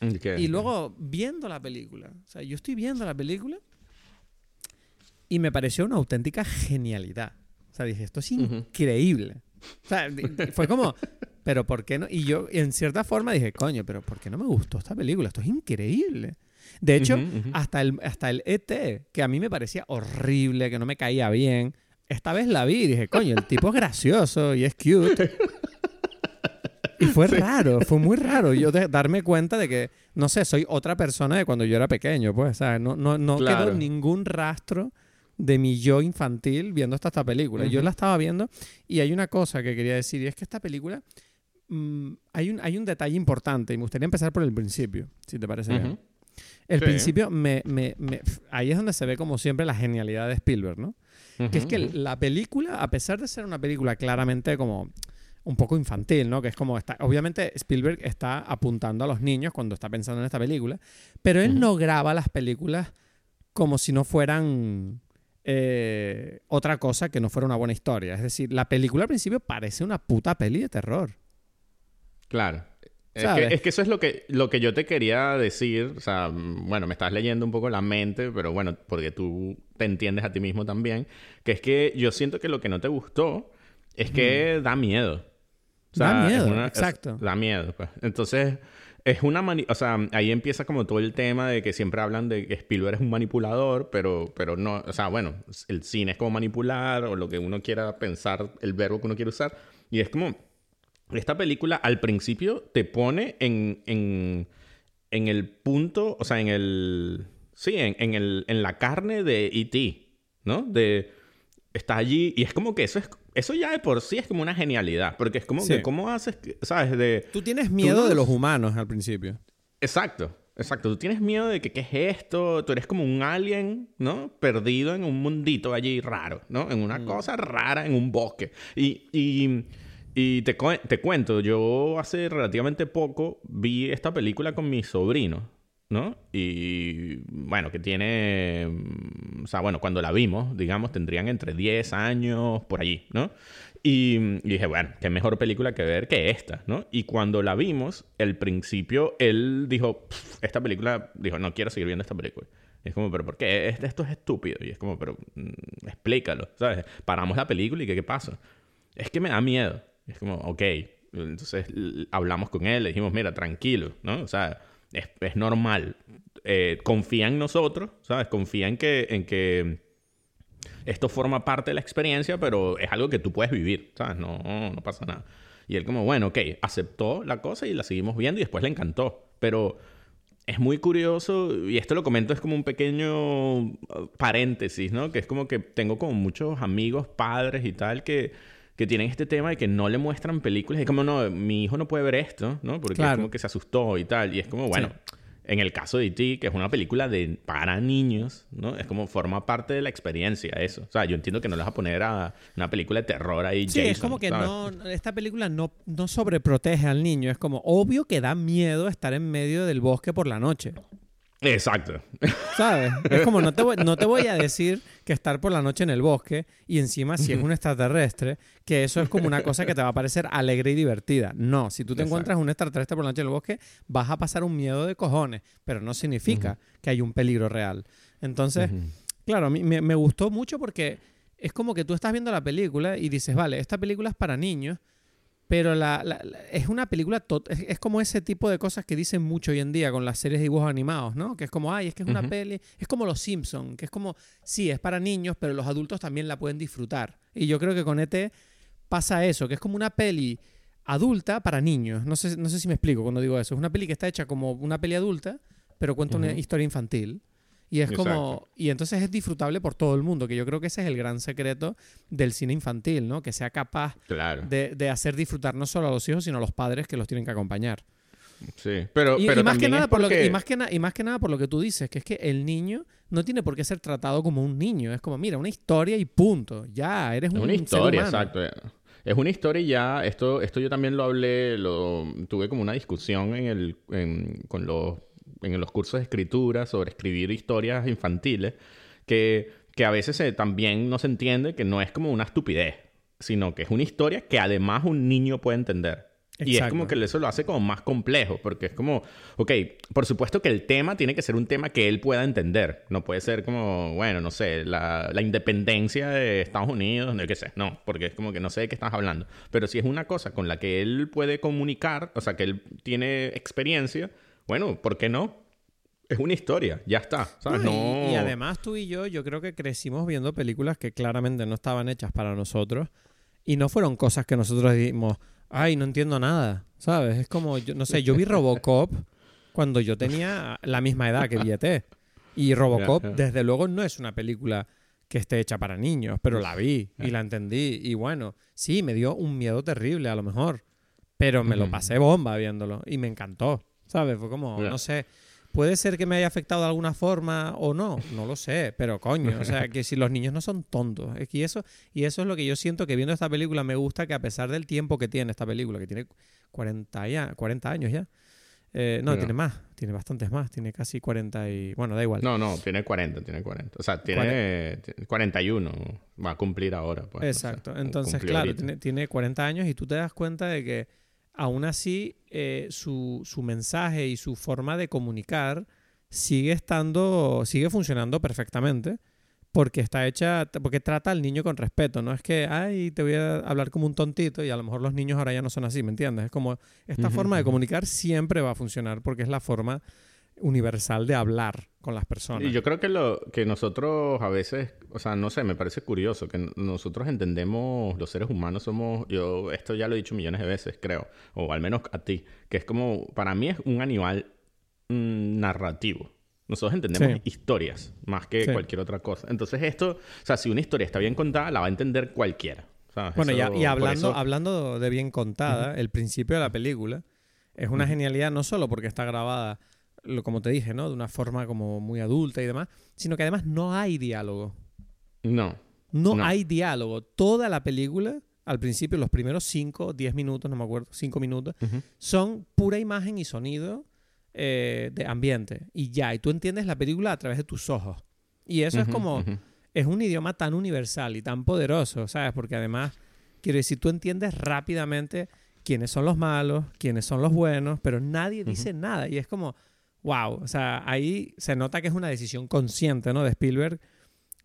ujú. Ok, Y luego viendo la película, o sea, yo estoy viendo la película y me pareció una auténtica genialidad. O sea, dije, esto es increíble. O sea, di- di- fue como, pero ¿por qué no? Y yo, en cierta forma, dije, coño, pero ¿por qué no me gustó esta película? Esto es increíble. De hecho, Ujú, ujú. hasta, el, hasta el ET, que a mí me parecía horrible, que no me caía bien, esta vez la vi y dije, coño, el tipo es gracioso y es cute. Y fue [LAUGHS] raro, fue muy raro yo de- darme cuenta de que, no sé, soy otra persona de cuando yo era pequeño, pues, ¿sabes? No, no, no Claro. quedó ningún rastro de mi yo infantil viendo esta, esta película. Yo Ujú. la estaba viendo y hay una cosa que quería decir y es que esta película, mm, hay, un, hay un detalle importante y me gustaría empezar por el principio, si te parece bien. Ujú. El Sí. principio, me, me- me- ahí es donde se ve como siempre la genialidad de Spielberg, ¿no? Que es que la película, a pesar de ser una película claramente como un poco infantil, ¿no? Que es como está, obviamente Spielberg está apuntando a los niños cuando está pensando en esta película, pero él no graba las películas como si no fueran eh, otra cosa que no fuera una buena historia. Es decir, la película al principio parece una puta peli de terror. Claro. Es que, es que eso es lo que, lo que yo te quería decir. O sea, mm, bueno, me estás leyendo un poco la mente, pero bueno, porque tú te entiendes a ti mismo también. Que es que yo siento que lo que no te gustó es que da miedo. O Da es miedo, es- exacto. da miedo, pues. Entonces, es una... mani- o sea, ahí empieza como todo el tema de que siempre hablan de que Spielberg es un manipulador, pero, pero no... O sea, bueno, el cine es como manipular o lo que uno quiera pensar, el verbo que uno quiere usar. Y es como, esta película al principio te pone en, en, en el punto, o sea, en el, sí, en, en, el, en la carne de E.T., ¿no? De, está allí y es como que eso es eso ya de por sí es como una genialidad, porque es como Sí. que, ¿cómo haces, sabes? De, Tú tienes miedo no- de los humanos al principio. Exacto, exacto. Tú tienes miedo de que qué es esto, tú eres como un alien, ¿no? Perdido en un mundito allí raro, ¿no? En una cosa rara, en un bosque. Y, y, y te, cu- te cuento, yo hace relativamente poco vi esta película con mi sobrino, ¿no? Y bueno, que tiene, mm, o sea, bueno, cuando la vimos, digamos, tendrían entre 10 años por allí, ¿no? Y, y dije, bueno, qué mejor película que ver que esta, ¿no? Y cuando la vimos, el principio, él dijo, "Pff, esta película, dijo, no quiero seguir viendo esta película. Y es como, pero ¿por qué? Es- Esto es estúpido. Y es como, pero mm, explícalo, ¿sabes? Paramos la película y ¿qué, qué pasa? Es que me da miedo. Es como, ok. Entonces hablamos con él, le dijimos, mira, tranquilo, ¿no? O sea, es, es normal. Eh, confía en nosotros, ¿sabes? Confía en que, en que esto forma parte de la experiencia, pero es algo que tú puedes vivir, ¿sabes? No, no pasa nada. Y él como, bueno, ok, aceptó la cosa y la seguimos viendo y después le encantó. Pero es muy curioso, y esto lo comento es como un pequeño uh, paréntesis, ¿no? Que es como que tengo como muchos amigos, padres y tal, que, que tienen este tema de que no le muestran películas. Y como, no, mi hijo no puede ver esto, ¿no? Porque Claro. es como que se asustó y tal. Y es como, bueno, en el caso de E.T., que es una película de, para niños, ¿no? Es como forma parte de la experiencia eso. O sea, yo entiendo que no le vas a poner a una película de terror ahí. Sí, es como que ¿sabes? no, esta película no, no sobreprotege al niño. Es como obvio que da miedo estar en medio del bosque por la noche. Exacto. ¿Sabes? Es como no te, voy, no te voy a [LAUGHS] decir que estar por la noche en el bosque y encima si es un extraterrestre, que eso es como una cosa que te va a parecer alegre y divertida. No, si tú te Exacto. encuentras un extraterrestre por la noche en el bosque, vas a pasar un miedo de cojones, pero no significa que hay un peligro real. Entonces, claro, a mí me, me gustó mucho porque es como que tú estás viendo la película y dices, vale, esta película es para niños, pero la, la- la- es una película, tot- es, es como ese tipo de cosas que dicen mucho hoy en día con las series de dibujos animados, ¿no? Que es como, ay, es que es una peli, es como Los Simpson, que es como, sí, es para niños, pero los adultos también la pueden disfrutar. Y yo creo que con ET pasa eso, que es como una peli adulta para niños. No sé, no sé si me explico cuando digo eso. Es una peli que está hecha como una peli adulta, pero cuenta una historia infantil. Y es como. Y entonces es disfrutable por todo el mundo, que yo creo que ese es el gran secreto del cine infantil, ¿no? Que sea capaz Claro. de, de hacer disfrutar no solo a los hijos, sino a los padres que los tienen que acompañar. Sí. Pero, Y, pero y más que nada por lo que, y, más que na- y más que nada por lo que tú dices, que es que el niño no tiene por qué ser tratado como un niño. Es como, mira, una historia y punto. Ya, eres Es un una ser historia, humano. exacto. Es una historia y ya, esto, esto yo también lo hablé, lo, tuve como una discusión en el, en, con los, en los cursos de escritura sobre escribir historias infantiles, que, que a veces se- también no se entiende que no es como una estupidez, sino que es una historia que además un niño puede entender. Y es Exacto. como que eso lo hace como más complejo, porque es como, ok, por supuesto que el tema tiene que ser un tema que él pueda entender. No puede ser como, bueno, no sé, la, la independencia de Estados Unidos, no qué sé, no, porque es como que no sé de qué estás hablando. Pero si es una cosa con la que él puede comunicar, o sea, que él tiene experiencia, bueno, ¿por qué no? Es una historia, ya está, ¿sabes? No, y- No... y, además tú y yo, yo creo que crecimos viendo películas que claramente no estaban hechas para nosotros y no fueron cosas que nosotros dijimos, ay, no entiendo nada, ¿sabes? Es como, yo, no sé, yo vi Robocop [LAUGHS] cuando yo tenía la misma edad que vi ET. Y Robocop, desde luego, no es una película que esté hecha para niños, pero la vi y la entendí. Y bueno, sí, me dio un miedo terrible a lo mejor, pero me lo pasé bomba viéndolo y me encantó, ¿sabes? Fue como, no sé, puede ser que me haya afectado de alguna forma o no, no lo sé, pero coño, o sea, que si los niños no son tontos, es que eso, y eso es lo que yo siento que viendo esta película me gusta que a pesar del tiempo que tiene esta película, que tiene 40, ya, 40 años ya, eh, no, tiene más, tiene bastantes más, tiene casi 40 y, bueno, da igual. No, no, tiene 40, tiene 40. O sea, tiene 41, va a cumplir ahora. Pues, o sea, Exacto. Entonces, claro, tiene, tiene 40 años y tú te das cuenta de que aún así eh, su, su mensaje y su forma de comunicar sigue estando, sigue funcionando perfectamente porque está hecha, porque trata al niño con respeto. No es que, ay, te voy a hablar como un tontito y a lo mejor los niños ahora ya no son así, ¿me entiendes? Es como, esta forma de comunicar siempre va a funcionar porque es la forma universal de hablar con las personas. Y yo creo que lo que nosotros a veces, o sea, no sé, me parece curioso que nosotros entendemos, los seres humanos somos, yo esto ya lo he dicho millones de veces, creo, o al menos a ti, que es como, para mí es un animal mm, narrativo. Nosotros entendemos historias más que cualquier otra cosa. Entonces esto, o sea, si una historia está bien contada, la va a entender cualquiera. Bueno, y hablando, hablando de bien contada, el principio de la película es una genialidad no solo porque está grabada, lo, como te dije, ¿no? De una forma como muy adulta y demás, sino que además no hay diálogo. No. No, hay diálogo. Toda la película, al principio, los primeros 5, 10 minutos, no me acuerdo, 5 minutos, son pura imagen y sonido eh, de ambiente. Y ya, y tú entiendes la película a través de tus ojos. Y eso es como, es un idioma tan universal y tan poderoso, ¿sabes? Porque además, quiero decir, tú entiendes rápidamente quiénes son los malos, quiénes son los buenos, pero nadie dice nada. Y es como, wow, o sea, ahí se nota que es una decisión consciente, ¿no? De Spielberg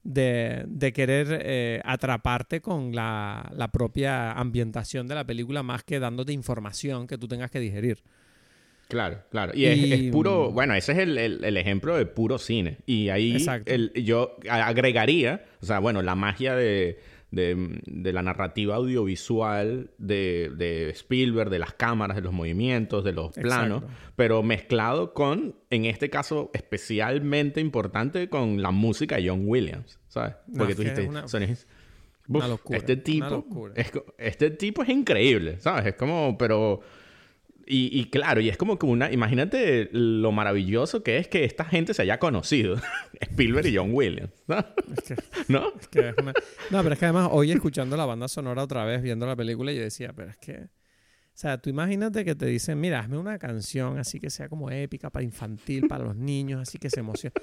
de, de querer eh, atraparte con la, la, propia ambientación de la película más que dándote información que tú tengas que digerir. Claro, claro. Y, Es, puro, bueno, ese es el, el, ejemplo de puro cine. Y ahí el, yo agregaría, o sea, bueno, la magia de, de, de la narrativa audiovisual de, de, Spielberg, de las cámaras, de los movimientos, de los planos, pero mezclado con, en este caso, especialmente importante con la música de John Williams, ¿sabes? Porque tú dijiste, una, locura, este tipo, Es, este tipo es increíble, ¿sabes? Es como, pero y, claro, y es como que una... Imagínate lo maravilloso que es que esta gente se haya conocido. [LAUGHS] Spielberg y John Williams. ¿No? [LAUGHS] ¿No? no, pero es que además hoy escuchando la banda sonora otra vez, viendo la película, yo decía, pero es que... O sea, tú imagínate que te dicen, mira, hazme una canción así que sea como épica, para infantil, para los niños, así que se emociona.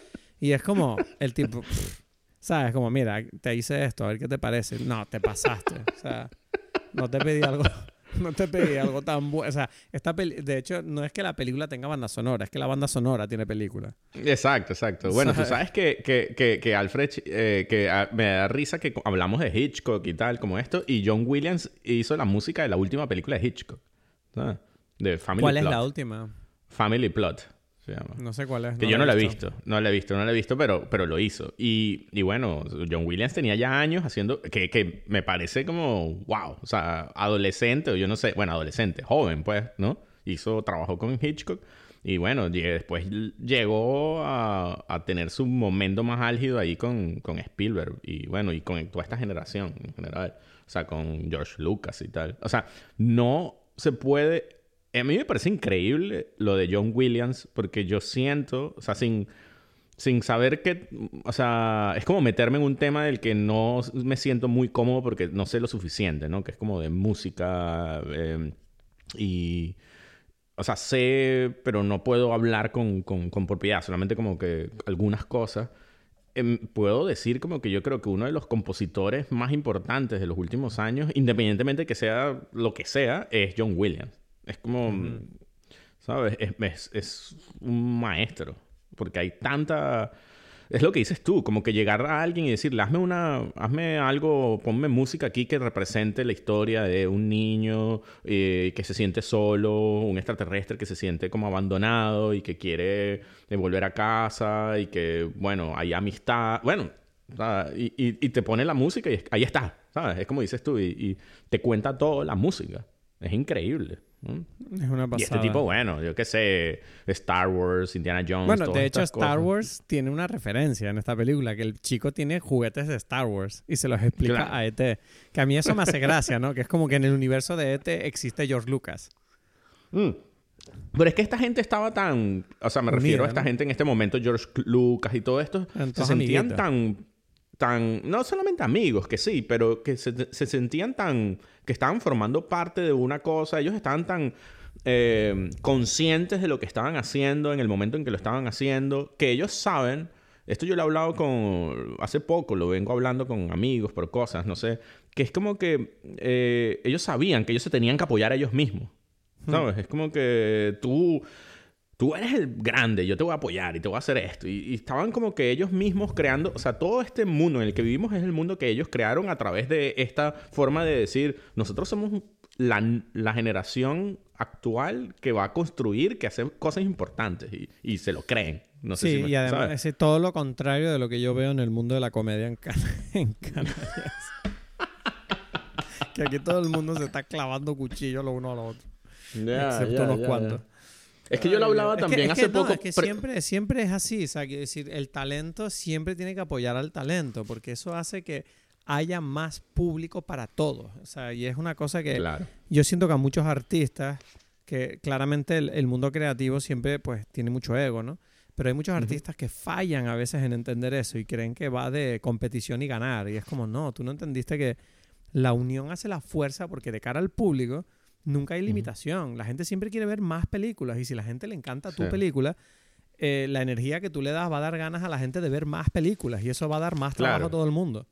Y es como el tipo... ¿Sabes? Como, mira, te hice esto, a ver qué te parece. No, te pasaste. O sea, no te pedí algo... no te pedí algo tan bueno. O sea, esta de hecho, no es que la película tenga banda sonora, es que la banda sonora tiene película. Exacto, exacto. Bueno, tú sabes que, que, que, que Alfred, eh, que ah, me da risa que hablamos de Hitchcock y tal, como esto, y John Williams hizo la música de la última película de Hitchcock. De Family ¿Cuál es la última? Family Plot. No sé cuál es. Que yo no la he visto. No la he visto, no la he visto, pero, pero lo hizo. Y, y bueno, John Williams tenía ya años haciendo... Que, que me parece como... ¡Wow! O sea, adolescente, o yo no sé... Bueno, adolescente, joven, pues, ¿no? Hizo... Trabajó con Hitchcock. Y bueno, después llegó a, a, tener su momento más álgido ahí con, con, Spielberg. Y bueno, y con toda esta generación en general. O sea, con George Lucas y tal. O sea, no se puede a mí me parece increíble lo de John Williams porque yo siento, o sea, sin, sin saber que, o sea, es como meterme en un tema del que no me siento muy cómodo porque no sé lo suficiente, ¿no? Que es como de música em, y, o sea, sé, pero no puedo hablar con, con, propiedad, solamente como que algunas cosas. Em, puedo decir como que yo creo que uno de los compositores más importantes de los últimos años, independientemente de que sea lo que sea, es John Williams. Es como, ¿sabes? Es, es, un maestro. Porque hay tanta... Es lo que dices tú, como que llegar a alguien y decirle, hazme una, hazme algo, ponme música aquí que represente la historia de un niño eh, que se siente solo, un extraterrestre que se siente como abandonado y que quiere volver a casa y que, bueno, hay amistad, bueno, y, y, te pone la música y ahí está, ¿sabes? Es como dices tú, y, y te cuenta toda la música. Es increíble. Es una pasada. Y este tipo, bueno, yo qué sé, Star Wars, Indiana Jones. Bueno, de hecho, Star Wars tiene una referencia en esta película, que el chico tiene juguetes de Star Wars y se los explica a ET. Que a mí eso me hace gracia, ¿no? Que es como que en el universo de ET existe George Lucas. Mm. Pero es que esta gente estaba tan. O sea, me refiero a esta gente en este momento, George Lucas y todo esto, se sentían tan tan, no solamente amigos, que sí, pero que se, se, sentían tan, que estaban formando parte de una cosa, ellos estaban tan eh, conscientes de lo que estaban haciendo en el momento en que lo estaban haciendo, que ellos saben, esto yo lo he hablado con, hace poco, lo vengo hablando con amigos por cosas, no sé, que es como que eh, ellos sabían que ellos se tenían que apoyar a ellos mismos, hmm. ¿sabes? Es como que tú tú eres el grande, yo te voy a apoyar y te voy a hacer esto. Y, estaban como que ellos mismos creando, o sea, todo este mundo en el que vivimos es el mundo que ellos crearon a través de esta forma de decir, nosotros somos la, la generación actual que va a construir, que hace cosas importantes y, y se lo creen. No sé sí, si me- y además ¿sabes? es todo lo contrario de lo que yo veo en el mundo de la comedia en, Can [LAUGHS] en Canarias. [LAUGHS] que aquí todo el mundo se está clavando cuchillos lo uno al otro. Ya, excepto unos cuantos. Es que yo lo hablaba Dios. Es que- también es que hace no, poco. es que pre- siempre, siempre es así. O sea, quiero decir, el talento siempre tiene que apoyar al talento, porque eso hace que haya más público para todos. O sea, y es una cosa que Claro. yo siento que a muchos artistas, que claramente el, el mundo creativo siempre pues tiene mucho ego, ¿no? Pero hay muchos artistas que fallan a veces en entender eso y creen que va de competición y ganar. Y es como, no, tú no entendiste que la unión hace la fuerza porque de cara al público nunca hay limitación. La gente siempre quiere ver más películas y si la gente le encanta tu Sí. película, eh, la energía que tú le das va a dar ganas a la gente de ver más películas y eso va a dar más trabajo Claro. a todo el mundo.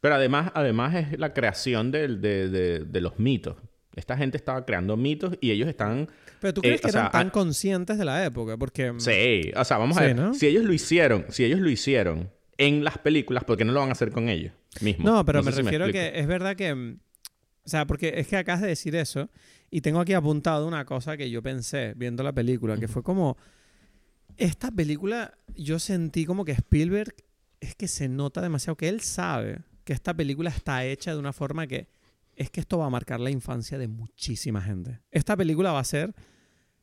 Pero además, además es la creación del- de, de- de los mitos. Esta gente estaba creando mitos y ellos están... Pero tú Eh, crees que eran sea, tan conscientes de la época, porque... Sí, o sea, vamos a ver. ¿no? Si ellos lo hicieron, si ellos lo hicieron en las películas, ¿por qué no lo van a hacer con ellos mismos? No, pero me refiero a que es verdad que. O sea, porque es que acabas de decir eso. Y tengo aquí apuntado una cosa que yo pensé viendo la película, que fue como. Esta película, yo sentí como que Spielberg es que se nota demasiado, que él sabe que esta película está hecha de una forma que es que esto va a marcar la infancia de muchísima gente. Esta película va a ser.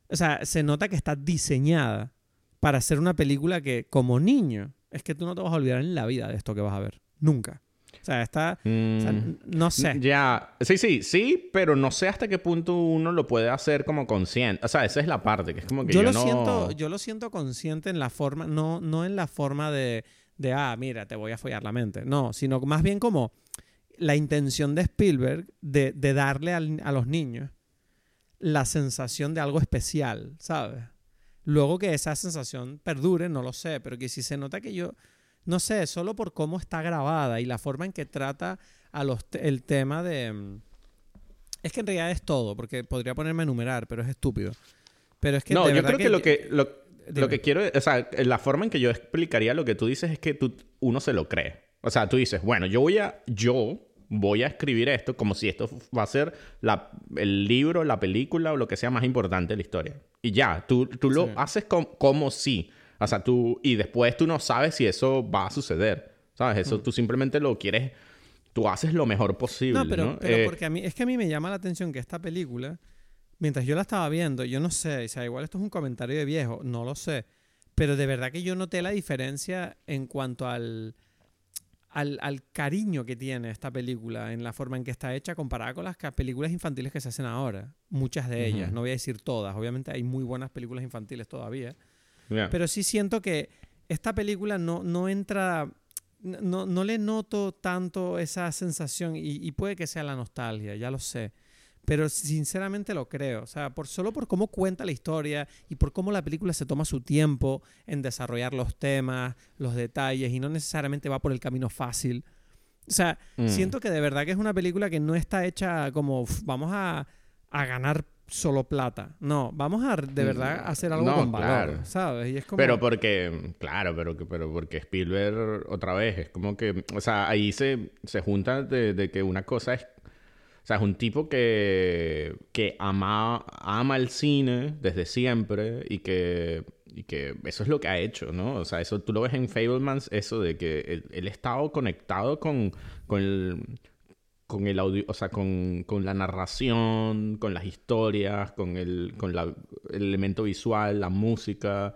O sea, se nota que está diseñada para ser una película que, como niño, es que tú no te vas a olvidar en la vida de esto que vas a ver. Nunca. O sea, está. o sea, Mm, no sé. Ya, sí, sí, sí, pero no sé hasta qué punto uno lo puede hacer como consciente. O sea, esa es la parte, que es como que Yo yo, lo, no... siento, yo lo siento consciente en la forma, no, no en la forma de, de, ah, mira, te voy a follar la mente. No, sino más bien como la intención de Spielberg de, de darle al- a los niños la sensación de algo especial, ¿sabes? Luego que esa sensación perdure, no lo sé, pero que si se nota que yo, no sé, solo por cómo está grabada y la forma en que trata a los el tema de... mm, Es que en realidad es todo, porque podría ponerme a enumerar, pero es estúpido. Pero es que no, yo creo que, lo que... Lo, que quiero... O sea, la forma en que yo explicaría lo que tú dices es que tú, uno se lo cree. O sea, tú dices, bueno, yo voy a... Yo voy a escribir esto como si esto va a ser la, el libro, la película o lo que sea más importante de la historia. Y ya, tú, tú lo Sí. haces com- como si. O sea, tú... Y después tú no sabes si eso va a suceder. ¿Sabes? Eso Mm. tú simplemente lo quieres... Tú haces lo mejor posible, No, ¿no? pero, pero Eh, porque a mí, es que a mí me llama la atención que esta película, mientras yo la estaba viendo, yo no sé, o sea, igual esto es un comentario de viejo, no lo sé, pero de verdad que yo noté la diferencia en cuanto al, al, al cariño que tiene esta película en la forma en que está hecha comparada con las películas infantiles que se hacen ahora. Muchas de ellas, Ujú. no voy a decir todas, obviamente hay muy buenas películas infantiles todavía, ya. pero sí siento que esta película no, no entra. No, no le noto tanto esa sensación y, y puede que sea la nostalgia, ya lo sé. Pero sinceramente lo creo. O sea, por, solo por cómo cuenta la historia y por cómo la película se toma su tiempo en desarrollar los temas, los detalles y no necesariamente va por el camino fácil. O sea, Mm. siento que de verdad que es una película que no está hecha como "Uf, vamos a, a ganar solo plata. No, vamos a de verdad hacer algo No, con valor, claro. ¿sabes? Y es como... Pero porque, claro, pero, que- pero porque Spielberg otra vez es como que, o sea, ahí se, se junta de, de que una cosa es, o sea, es un tipo que, que ama, ama el cine desde siempre y que, y que eso es lo que ha hecho, ¿no? O sea, eso tú lo ves en Fablemans, eso de que él, él ha estado conectado con, con el con el audio, o sea, con, con la narración, con las historias, con el, con la, el elemento visual, la música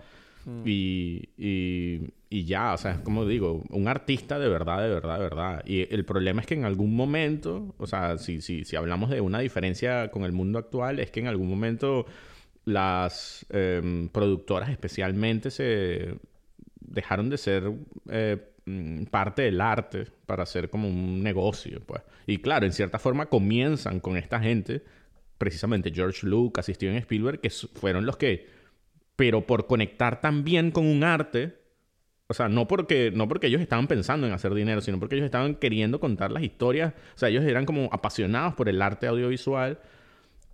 y, y, y ya, o sea, es como digo, un artista de verdad, de verdad, de verdad. Y el problema es que en algún momento, o sea, si, si, si hablamos de una diferencia con el mundo actual, es que en algún momento las em, productoras especialmente se dejaron de ser eh, mm, parte del arte para hacer como un negocio, pues. Y claro, en cierta forma comienzan con esta gente, precisamente George Lucas y Steven Spielberg, que fueron los que, pero por conectar también con un arte, o sea, no porque, no porque ellos estaban pensando en hacer dinero, sino porque ellos estaban queriendo contar las historias, o sea, ellos eran como apasionados por el arte audiovisual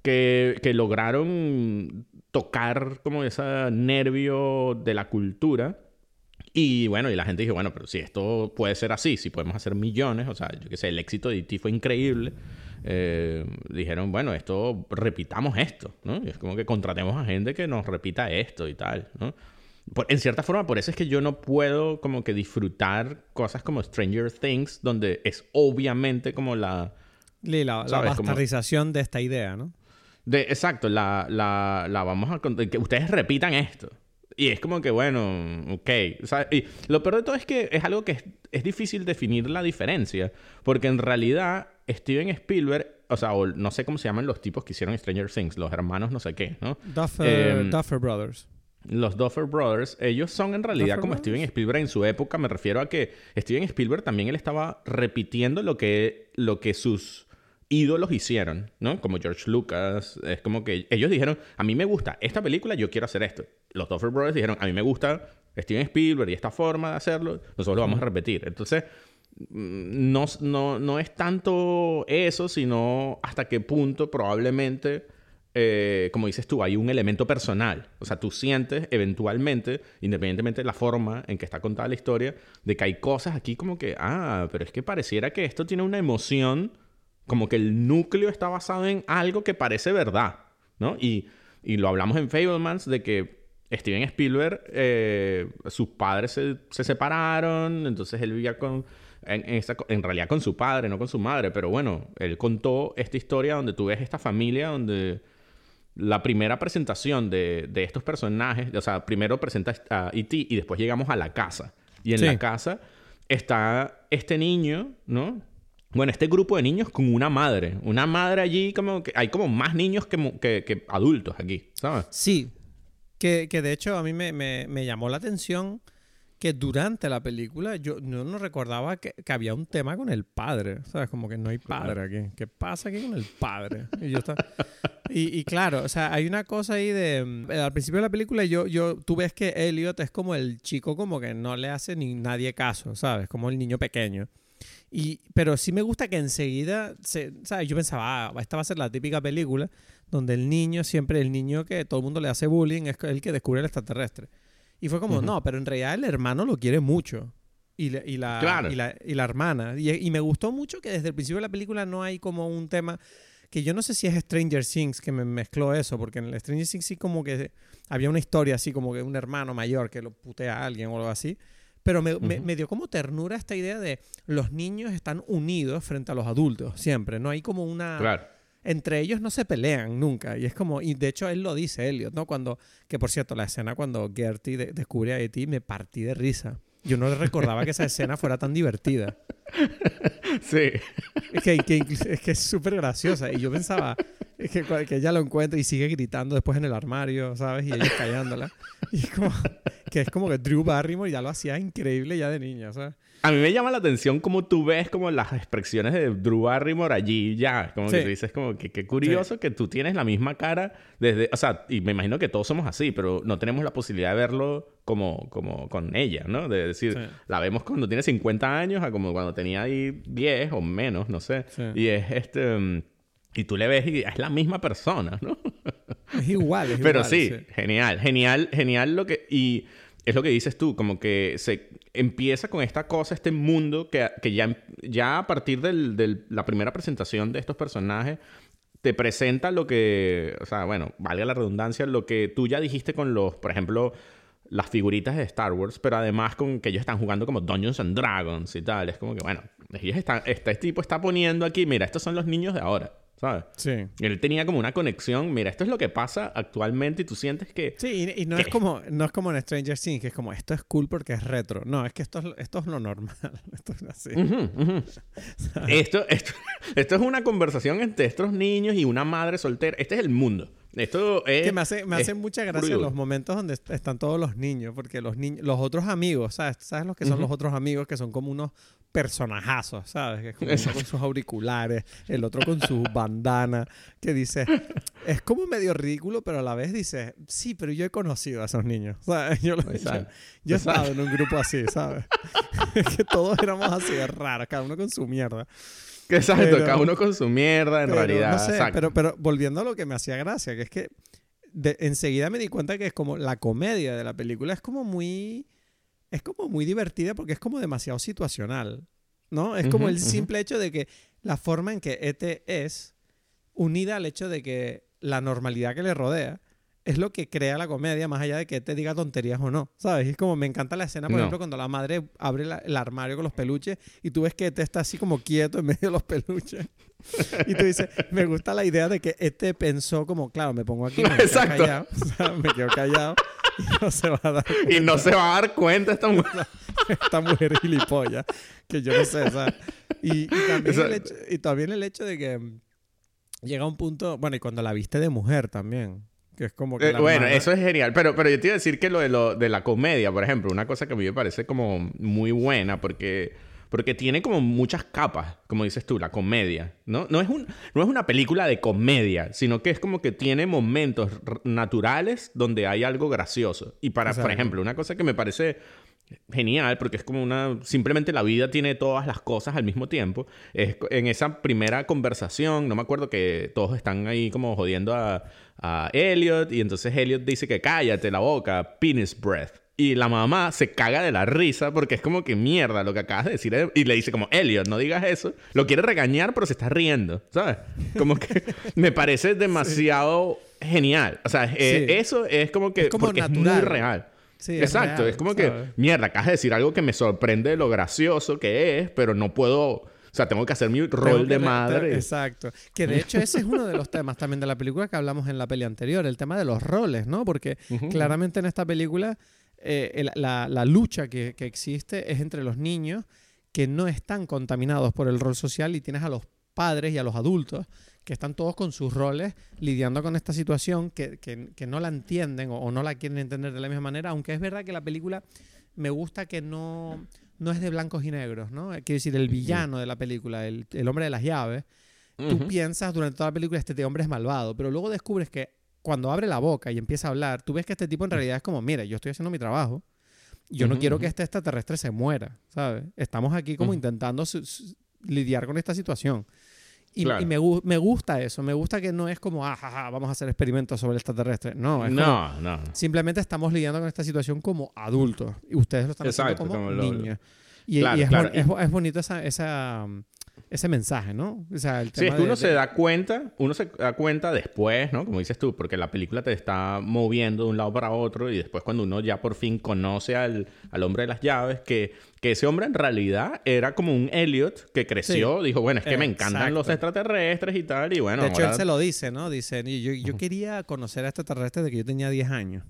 que, que lograron tocar como ese nervio de la cultura. Y bueno, y la gente dijo, bueno, pero si esto puede ser así, si podemos hacer millones, o sea, yo qué sé, el éxito de E.T. fue increíble. eh, dijeron, bueno, esto, repitamos esto, ¿no? Y es como que contratemos a gente que nos repita esto y tal, ¿no? en cierta forma, por eso es que yo no puedo como que disfrutar cosas como Stranger Things, donde es obviamente como la... la, la bastardización de esta idea, ¿no? De, exacto, la, la, la vamos a... Que ustedes repitan esto. Y es como que, bueno, ok. y lo peor de todo es que es algo que es, es, difícil definir la diferencia. Porque en realidad, Steven Spielberg, o sea, no sé cómo se llaman los tipos que hicieron Stranger Things, los hermanos no sé qué, ¿no? Duffer, em, Duffer Brothers. Los Duffer Brothers, ellos son en realidad como Steven Spielberg en su época. Me refiero a que Steven Spielberg también él estaba repitiendo lo que, lo que sus ídolos hicieron, ¿no? Como George Lucas. Es como que ellos dijeron, a mí me gusta esta película, yo quiero hacer esto. Los Duffer Brothers dijeron, a mí me gusta Steven Spielberg y esta forma de hacerlo, nosotros lo vamos a repetir. Entonces, mm, no, no, no es tanto eso, sino hasta qué punto probablemente... Eh, como dices tú, hay un elemento personal. O sea, tú sientes eventualmente, independientemente de la forma en que está contada la historia, de que hay cosas aquí como que, ah, pero es que pareciera que esto tiene una emoción como que el núcleo está basado en algo que parece verdad, ¿no? Y, y lo hablamos en Fablemans de que Steven Spielberg, eh, sus padres se, se, separaron, entonces él vivía con, en, en, en, realidad con su padre, no con su madre, pero bueno, él contó esta historia donde tú ves esta familia donde la primera presentación de, de estos personajes, o sea, primero presenta a E.T. y después llegamos a la casa. Y en la casa está este niño, ¿no? Bueno, este grupo de niños con una madre. Una madre allí, como que hay como más niños que, que, adultos aquí, ¿sabes? Sí. Que, que, de hecho a mí me, me, me, llamó la atención que durante la película yo no, recordaba que, que, había un tema con el padre. ¿Sabes? Como que no hay padre aquí. ¿Qué pasa aquí con el padre? Y, yo estaba... y, y, claro, o sea, hay una cosa ahí de... Eh, al principio de la película yo, yo, tú ves que Elliot es como el chico como que no le hace ni nadie caso, ¿sabes? Como el niño pequeño. Y, pero sí me gusta que enseguida, se, ¿sabes? Yo pensaba, ah, esta va a ser la típica película donde el niño, siempre el niño que todo el mundo le hace bullying, es el que descubre el extraterrestre. Y fue como, no, pero en realidad el hermano lo quiere mucho. Y, la, y, la, y, la, y la hermana. Y, y, me gustó mucho que desde el principio de la película no hay como un tema que yo no sé si es Stranger Things que me mezcló eso, porque en el Stranger Things sí como que había una historia así como que un hermano mayor que lo putea a alguien o algo así. Pero me, me, dio como ternura esta idea de los niños están unidos frente a los adultos, siempre. No hay como una... Claro. Entre ellos no se pelean nunca. Y es como... Y de hecho él lo dice, Elliot, ¿no? Cuando... Que por cierto, la escena cuando Gertie descubre a E.T. me partí de risa. Yo no recordaba que esa escena fuera tan divertida. Sí. Es que, es que es súper graciosa. Y yo pensaba es que, que, ella lo encuentra y sigue gritando después en el armario, ¿sabes? Y ella callándola. Y es como que es como que Drew Barrymore ya lo hacía increíble ya de niña, ¿sabes? A mí me llama la atención como tú ves como las expresiones de Drew Barrymore allí ya. Como que tú dices como que qué curioso que tú tienes la misma cara desde... O sea, y me imagino que todos somos así, pero no tenemos la posibilidad de verlo como, como con ella, ¿no? De decir, la vemos cuando tiene 50 años a como cuando tenía ahí 10 o menos, no sé. Y es este... Y tú le ves y es la misma persona, ¿no? Es igual, es [LAUGHS] Pero igual, sí, genial, genial, genial lo que... Y es lo que dices tú, como que se empieza con esta cosa, este mundo que, que ya, ya a partir de la primera presentación de estos personajes te presenta lo que, o sea, bueno, valga la redundancia, lo que tú ya dijiste con los, por ejemplo, las figuritas de Star Wars, pero además con que ellos están jugando como Dungeons and Dragons y tal. Es como que, bueno, ellos están, este tipo está poniendo aquí, mira, estos son los niños de ahora. ¿Sabes? Sí. Él tenía como una conexión. Mira, esto es lo que pasa actualmente y tú sientes que... Sí, y, no, es como, no es como en Stranger Things, que es como, esto es cool porque es retro. No, es que esto es, esto es lo normal. [LAUGHS] esto es así. [LAUGHS] esto, esto, esto es una conversación entre estos niños y una madre soltera. Este es el mundo. Esto es. Que me hace, me hace mucha gracia los momentos donde están todos los niños, porque los niños, los otros amigos, ¿sabes? ¿Sabes los que son los otros amigos? Que son como unos personajazos, ¿sabes? Que es uno con sus auriculares, el otro con su [LAUGHS] bandana, que dice, es como medio ridículo, pero a la vez dice, sí, pero yo he conocido a esos niños, [LAUGHS] ¿sabes? Yo, yo, he estado en un grupo así, ¿sabes? [LAUGHS] que todos éramos así de raros, cada uno con su mierda. Exacto, cada uno con su mierda, en realidad. No sé, pero, pero volviendo a lo que me hacía gracia, que es que enseguida me di cuenta que es como la comedia de la película es como muy. Es como muy divertida porque es como demasiado situacional. ¿no? Es como Ujú, el ujú. simple hecho de que la forma en que ET es, unida al hecho de que la normalidad que le rodea, es lo que crea la comedia, más allá de que te diga tonterías o no, ¿sabes? Y es como, me encanta la escena, por No. ejemplo, cuando la madre abre la- el armario con los peluches y tú ves que ET está así como quieto en medio de los peluches. Y tú dices, me gusta la idea de que ET pensó como, claro, me pongo aquí, me quedo [LAUGHS] Exacto. callado, [LAUGHS] o sea, me quedo callado [LAUGHS] no se va a dar Y no se va a dar cuenta esta mujer. [LAUGHS] esta mujer gilipollas, que yo no sé, o sea, y, y también, el hecho, y también el hecho de que mm, llega un punto, bueno, y cuando la viste de mujer también, que es como que... Eh, bueno, eso es genial. Pero, pero yo te iba a decir que lo de, lo de la comedia, por ejemplo, una cosa que a mí me parece como muy buena porque, porque tiene como muchas capas, como dices tú, la comedia. ¿no? No, es un, no es una película de comedia, sino que es como que tiene momentos naturales donde hay algo gracioso. Y para, por ejemplo, una cosa que me parece genial porque es como una simplemente la vida tiene todas las cosas al mismo tiempo es en esa primera conversación no me acuerdo que todos están ahí como jodiendo a, a Elliot y entonces Elliot dice que cállate la boca penis breath y la mamá se caga de la risa porque es como que mierda lo que acabas de decir y le dice como Elliot no digas eso lo quiere regañar pero se está riendo ¿sabes? como que [LAUGHS] me parece demasiado genial o sea eh, Sí. eso es como que Es como porque es muy natural. real Sí, es Exacto, real, es como ¿sabes? que, mierda, acabas de decir algo que me sorprende de lo gracioso que es, pero no puedo, o sea, tengo que hacer mi rol de re- madre. Exacto. Que de hecho ese es uno de los temas también de la película que hablamos en la peli anterior, el tema de los roles, ¿no? Porque claramente en esta película eh, el- la, la lucha que, que existe es entre los niños que no están contaminados por el rol social y tienes a los padres y a los adultos que están todos con sus roles lidiando con esta situación que, que- que no la entienden o, o no la quieren entender de la misma manera, aunque es verdad que la película me gusta que no, no es de blancos y negros, ¿no? Quiero decir, el villano de la película, el, el hombre de las llaves, tú piensas durante toda la película este hombre es malvado, pero luego descubres que cuando abre la boca y empieza a hablar, tú ves que este tipo en realidad es como, mira, yo estoy haciendo mi trabajo, yo no Ujú, quiero ujú. que este extraterrestre se muera, ¿sabes? Estamos aquí como Ujú. intentando su- su- lidiar con esta situación. Y, Claro. y me, me gusta eso, me gusta que no es como, ah, ja, ja, vamos a hacer experimentos sobre el extraterrestre. No, es como, No, no. simplemente estamos lidiando con esta situación como adultos y ustedes lo están Exacto, haciendo como, como lo- niños. Y, Claro, y es, claro. es es bonito esa, esa, ese mensaje, ¿no? O sea, el Sí, tema es que uno de- se da cuenta, uno se da cuenta después, ¿no? Como dices tú, porque la película te está moviendo de un lado para otro y después cuando uno ya por fin conoce al, al hombre de las llaves, que, que ese hombre en realidad era como un Elliot que creció, dijo, bueno, es que me encantan los extraterrestres y tal, y bueno, de hecho, ahora- él se lo dice, ¿no? Dice, "Y yo, yo quería conocer a extraterrestres de que yo tenía 10 años.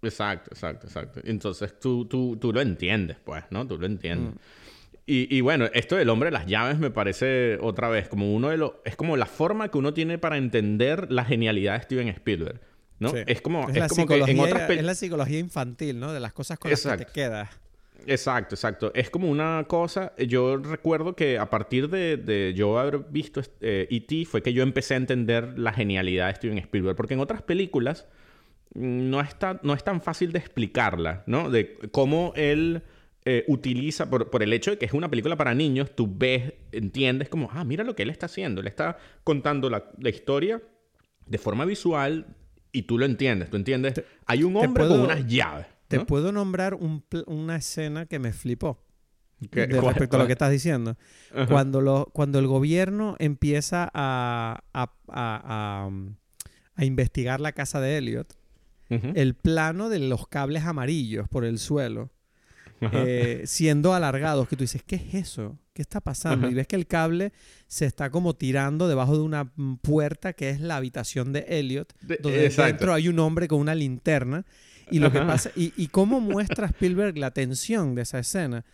Exacto, exacto, exacto. Entonces tú, tú, tú lo entiendes, pues, ¿no? Tú lo entiendes. Mm. Y, y bueno, esto del hombre de las llaves me parece otra vez como uno de los... Es como la forma que uno tiene para entender la genialidad de Steven Spielberg, ¿no? Sí. Es como, Es, como que en psicología- otras es la psicología infantil, ¿no? De las cosas con las que te Exacto. quedas. Exacto, exacto. Es como una cosa. Yo recuerdo que a partir de, de yo haber visto eh, E.T. fue que yo empecé a entender la genialidad de Steven Spielberg. Porque en otras películas mm, no es tan, no es tan fácil de explicarla, ¿no? De cómo él eh, utiliza, por, por el hecho de que es una película para niños, tú ves, entiendes como, ah, mira lo que él está haciendo. Él está contando la, la historia de forma visual y tú lo entiendes. Tú entiendes. Hay un hombre puedo- con unas llaves. Te puedo nombrar un una escena que me flipó ¿Qué- de cuál- respecto a lo que estás diciendo. Ajá. Cuando, lo, cuando el gobierno empieza a, a- a- a, a investigar la casa de Elliot, el plano de los cables amarillos por el suelo. Eh, siendo alargados, que tú dices, ¿qué es eso? ¿Qué está pasando? Ajá. Y ves que el cable se está como tirando debajo de una puerta que es la habitación de Elliot, De- donde exacto. dentro hay un hombre con una linterna. Y lo que pasa, y, y cómo muestra Spielberg la tensión de esa escena.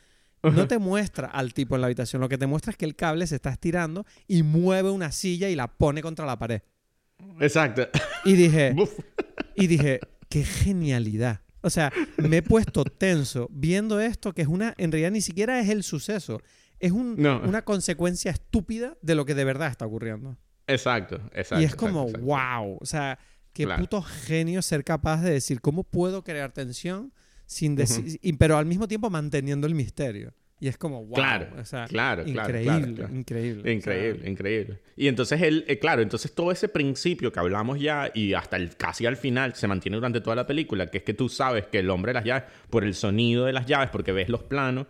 No te muestra al tipo en la habitación, lo que te muestra es que el cable se está estirando y mueve una silla y la pone contra la pared. Exacto. Y dije, [LAUGHS] y dije, qué genialidad. O sea, me he puesto tenso viendo esto, que es una, en realidad ni siquiera es el suceso, es un- No. una consecuencia estúpida de lo que de verdad está ocurriendo. Exacto, exacto. y es como, exacto, exacto. wow, o sea, qué Claro. puto genio ser capaz de decir, ¿cómo puedo crear tensión sin decir, y- pero al mismo tiempo manteniendo el misterio? Y es como, wow, Claro, o sea, claro, increíble, claro, claro. increíble. o sea, Increíble, increíble. Y entonces él, eh, claro, entonces todo ese principio que hablamos ya y hasta el, casi al final se mantiene durante toda la película, que es que tú sabes que el hombre de las llaves, por el sonido de las llaves, porque ves los planos,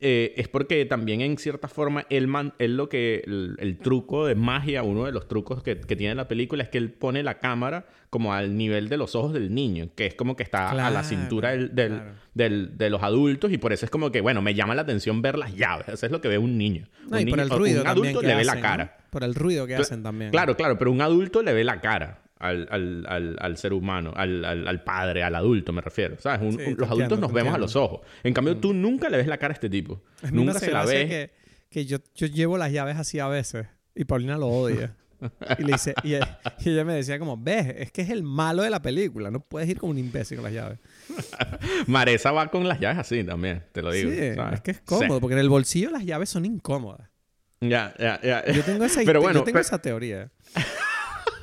eh, es porque también en cierta forma él, man, él lo que el, el truco de magia, uno de los trucos que, que tiene la película es que él pone la cámara como al nivel de los ojos del niño, que es como que está a la cintura del, del- claro. del- de los adultos y por eso es como que, bueno, me llama la atención ver las llaves. Eso es lo que ve un niño. No, un y por el un ruido también adulto le ve la cara. ¿no? Por el ruido que Cla- hacen también. Claro, claro, pero un adulto le ve la cara al, al, al, al ser humano, al, padre, al adulto, me refiero. ¿Sabes? Un- Sí, te un- los adultos entiendo, nos vemos a entiendo. Mm. los ojos. En cambio, tú nunca le ves la cara a este tipo. Nunca se la ves. que, que yo, yo llevo las llaves así a veces y Paulina lo odia. y, le dice, y, ella, [LAUGHS] y ella me decía como, ves, es que es el malo de la película, no puedes ir como un imbécil con las llaves. [LAUGHS] Maresa va con las llaves así también, te lo digo. sí, ¿sabes? es que es cómodo, porque en el bolsillo las llaves son incómodas. Ya, ya, ya. Yo tengo esa, Pero yo bueno, tengo pero- esa teoría. [LAUGHS]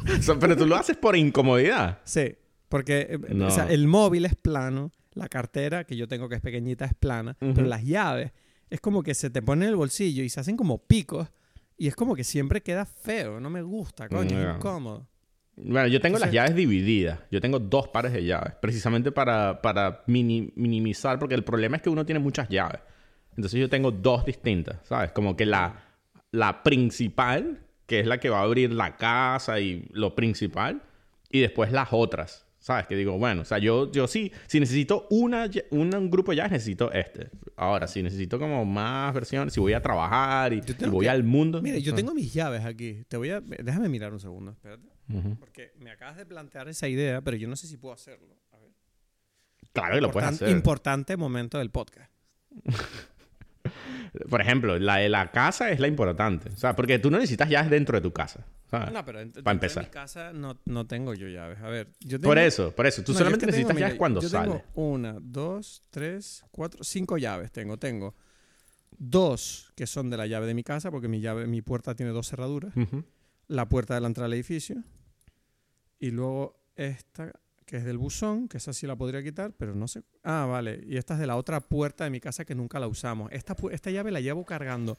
[LAUGHS] Pero tú lo haces por incomodidad. Sí, porque eh, No. o sea, el móvil es plano, la cartera que yo tengo que es pequeñita es plana, pero las llaves es como que se te ponen en el bolsillo y se hacen como picos y es como que siempre queda feo, no me gusta, coño, Ya. es incómodo. Bueno, yo tengo las llaves divididas. Yo tengo dos pares de llaves. Precisamente para, para mini- minimizar, porque el problema es que uno tiene muchas llaves. Entonces yo tengo dos distintas, ¿sabes? Como que la, la principal, que es la que va a abrir la casa y lo principal, y después las otras, ¿sabes? Que digo, bueno, o sea, yo, yo sí, si necesito una, un grupo llaves, necesito este. Ahora, si necesito como más versiones, si voy a trabajar y, y voy que- al mundo. Mira, yo ¿sabes? tengo mis llaves aquí. Te voy a déjame mirar un segundo, espérate, porque me acabas de plantear esa idea, pero yo no sé si puedo hacerlo. A ver. Claro que lo puedes hacer. Importante momento del podcast. [LAUGHS] Por ejemplo, la de la casa es la importante. O sea, porque tú no necesitas llaves dentro de tu casa. ¿sabes? No, pero Para empezar. de mi casa no, no tengo yo llaves. A ver, yo por tengo- eso, por eso. Tú No, solamente es que tengo, necesitas mira, llaves cuando yo sales. Tengo una, dos, tres, cuatro, cinco llaves tengo. Tengo dos que son de la llave de mi casa, porque mi llave, mi puerta tiene dos cerraduras. La puerta de la entrada al edificio. Y luego esta, que es del buzón, que esa sí la podría quitar, pero no sé. Ah, vale. Y esta es de la otra puerta de mi casa que nunca la usamos. Esta, esta llave la llevo cargando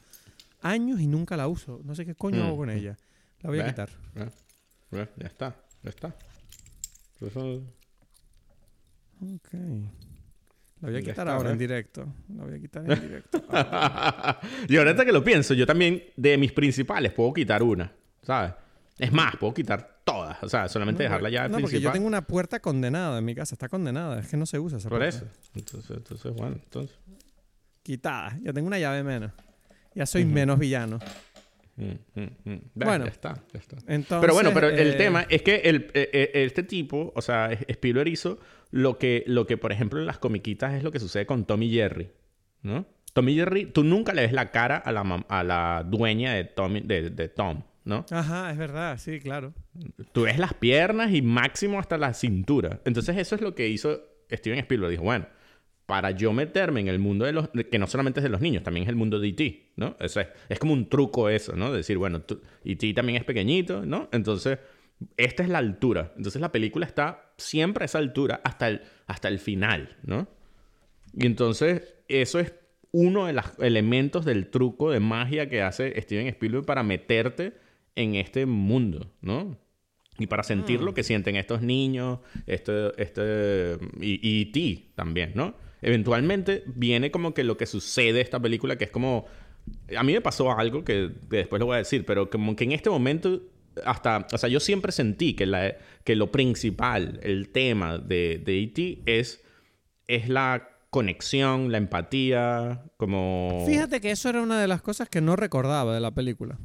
años y nunca la uso. No sé qué coño Mm. hago con ella. La voy a quitar. Ya, está, ya está. Eso- Ok. La voy a quitar está, ahora en ¿ves? directo. La voy a quitar en directo. [LAUGHS] Ah, y ahorita que lo pienso, yo también de mis principales puedo quitar una, ¿sabes? Es más, puedo quitar todas. O sea, solamente dejar la llave no, porque yo tengo una puerta condenada en mi casa. Está condenada. Es que no se usa esa Por puerta. eso. Entonces, entonces, bueno, entonces. Quitada. Ya tengo una llave menos. Ya soy menos villano. Mm, mm, mm. Bueno. ya está, ya está. Entonces, Pero bueno, pero el eh, tema es que el, eh, eh, este tipo, o sea, Spielberg hizo lo que, lo que, por ejemplo, en las comiquitas es lo que sucede con Tommy Jerry, ¿no? Tommy Jerry, tú nunca le ves la cara a la, a la dueña de, Tommy, de, de Tom, ¿no? Ajá, es verdad. Sí, claro. Tú ves las piernas y máximo hasta la cintura. Entonces eso es lo que hizo Steven Spielberg. Dijo, bueno, para yo meterme en el mundo de los... que no solamente es de los niños, también es el mundo de E.T., ¿no? Eso es, es como un truco eso, ¿no? Decir, bueno, tú- E.T. también es pequeñito, ¿no? Entonces, esta es la altura. Entonces la película está siempre a esa altura hasta el, hasta el final, ¿no? Y entonces eso es uno de los elementos del truco de magia que hace Steven Spielberg para meterte en este mundo, ¿no? Y para sentir lo que sienten estos niños, este, este, y, y ti también, ¿no? Eventualmente viene como que lo que sucede esta película, que es como... A mí me pasó algo que, que después lo voy a decir, pero como que en este momento hasta... O sea, yo siempre sentí que, la, que lo principal, el tema de, de E.T. es, es la conexión, la empatía, como... Fíjate que eso era una de las cosas que no recordaba de la película.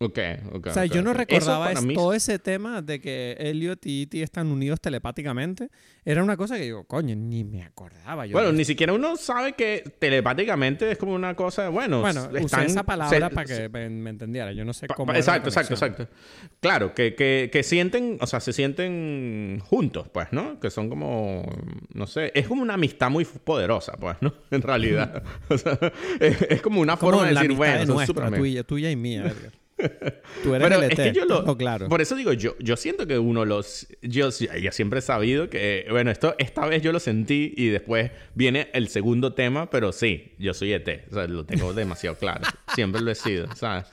Ok, ok. O sea, ok, yo no recordaba es- mí- todo ese tema de que Elliot y E.T. están unidos telepáticamente. Era una cosa que digo, coño, ni me acordaba yo. Bueno, ni siquiera uno sabe que telepáticamente es como una cosa, bueno, Bueno, usé están- esa palabra se- para que me, me entendiera. Yo no sé cómo. pa- exacto, exacto, exacto. Claro, que, que, que sienten, o sea, se sienten juntos, pues, ¿no? Que son como, no sé, es como una amistad muy poderosa, pues, ¿no? [LAUGHS] En realidad. [LAUGHS] O sea, es, es como una Como forma de la decir, bueno, de nuestra, tuya, tuya y mía. [LAUGHS] Tú eres Pero el es ET, que yo lo... [LAUGHS] claro. Por eso digo, yo, yo siento que uno los... Yo, yo siempre he sabido que... Bueno, esto esta vez yo lo sentí y después viene el segundo tema, pero sí, yo soy ET. O sea, lo tengo demasiado claro. Siempre lo he sido, ¿sabes?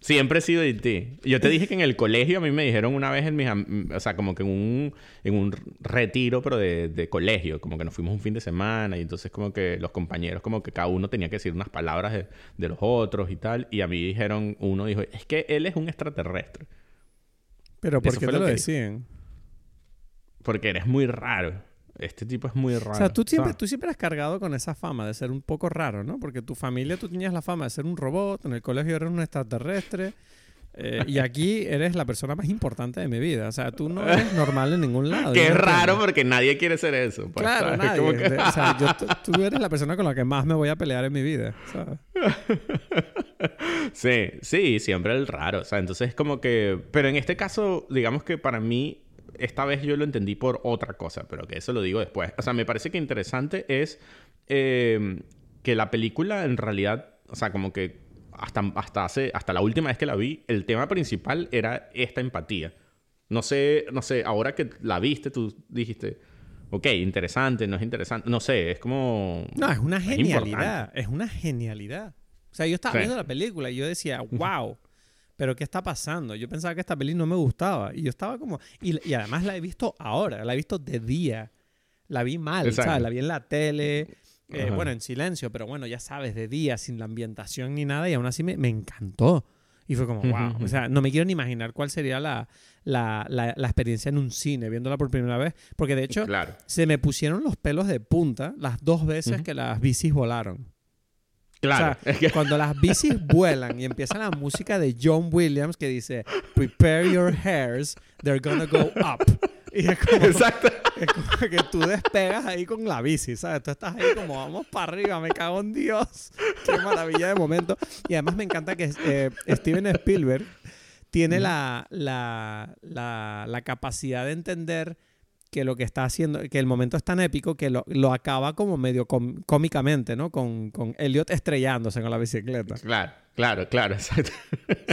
Siempre he sido E.T. Yo te dije que en el colegio a mí me dijeron una vez en mis... O sea, como que en un, en un retiro, pero de, de, colegio. Como que nos fuimos un fin de semana y entonces como que los compañeros, como que cada uno tenía que decir unas palabras de, de los otros y tal. Y a mí dijeron, uno dijo, es que él es un extraterrestre. ¿Pero por qué te lo, decían? Porque eres muy raro. Este tipo es muy raro. O sea, tú siempre, tú siempre has cargado con esa fama de ser un poco raro, ¿no? Porque tu familia, tú tenías la fama de ser un robot, en el colegio eres un extraterrestre. Eh, y aquí eres la persona más importante de mi vida. O sea, tú no eres [LAUGHS] normal en ningún lado. Que es raro porque nadie quiere ser eso. Pues, claro, nadie. o sea, [LAUGHS] tú eres la persona con la que más me voy a pelear en mi vida. ¿sabes? sí, sí, siempre el raro. O sea, entonces es como que... Pero en este caso, digamos que para mí esta vez yo lo entendí por otra cosa, pero que eso lo digo después. O sea, me parece que interesante es eh, que la película en realidad, o sea, como que hasta, hasta, hace, hasta la última vez que la vi, el tema principal era esta empatía. No sé, no sé, ahora que la viste, tú dijiste, ok, interesante, no es interesante, no sé, es como... No, es una genialidad, es, una genialidad. O sea, yo estaba viendo la película y yo decía, wow pero ¿qué está pasando? Yo pensaba que esta peli no me gustaba. Y yo estaba como... Y, además la he visto ahora, la he visto de día. La vi mal, ¿sabes? La vi en la tele, eh, bueno, en silencio, pero bueno, ya sabes, de día, sin la ambientación ni nada, y aún así me, encantó. Y fue como, wow. O sea, no me quiero ni imaginar cuál sería la, la, la, experiencia en un cine, viéndola por primera vez. Porque de hecho, se me pusieron los pelos de punta las dos veces que las bicis volaron. Claro. O sea, [LAUGHS] cuando las bicis vuelan y empieza la música de John Williams que dice, prepare your hairs, they're gonna go up. Y es como, Exacto. Es como que tú despegas ahí con la bici, ¿sabes? Tú estás ahí como, vamos para arriba, me cago en Dios. Qué maravilla de momento. Y además me encanta que eh, Steven Spielberg tiene la, la, la, la capacidad de entender que lo que está haciendo, que el momento es tan épico que lo, lo acaba como medio cómicamente, ¿no? Con, con Elliot estrellándose con la bicicleta. Claro, claro, claro, [LAUGHS] exacto.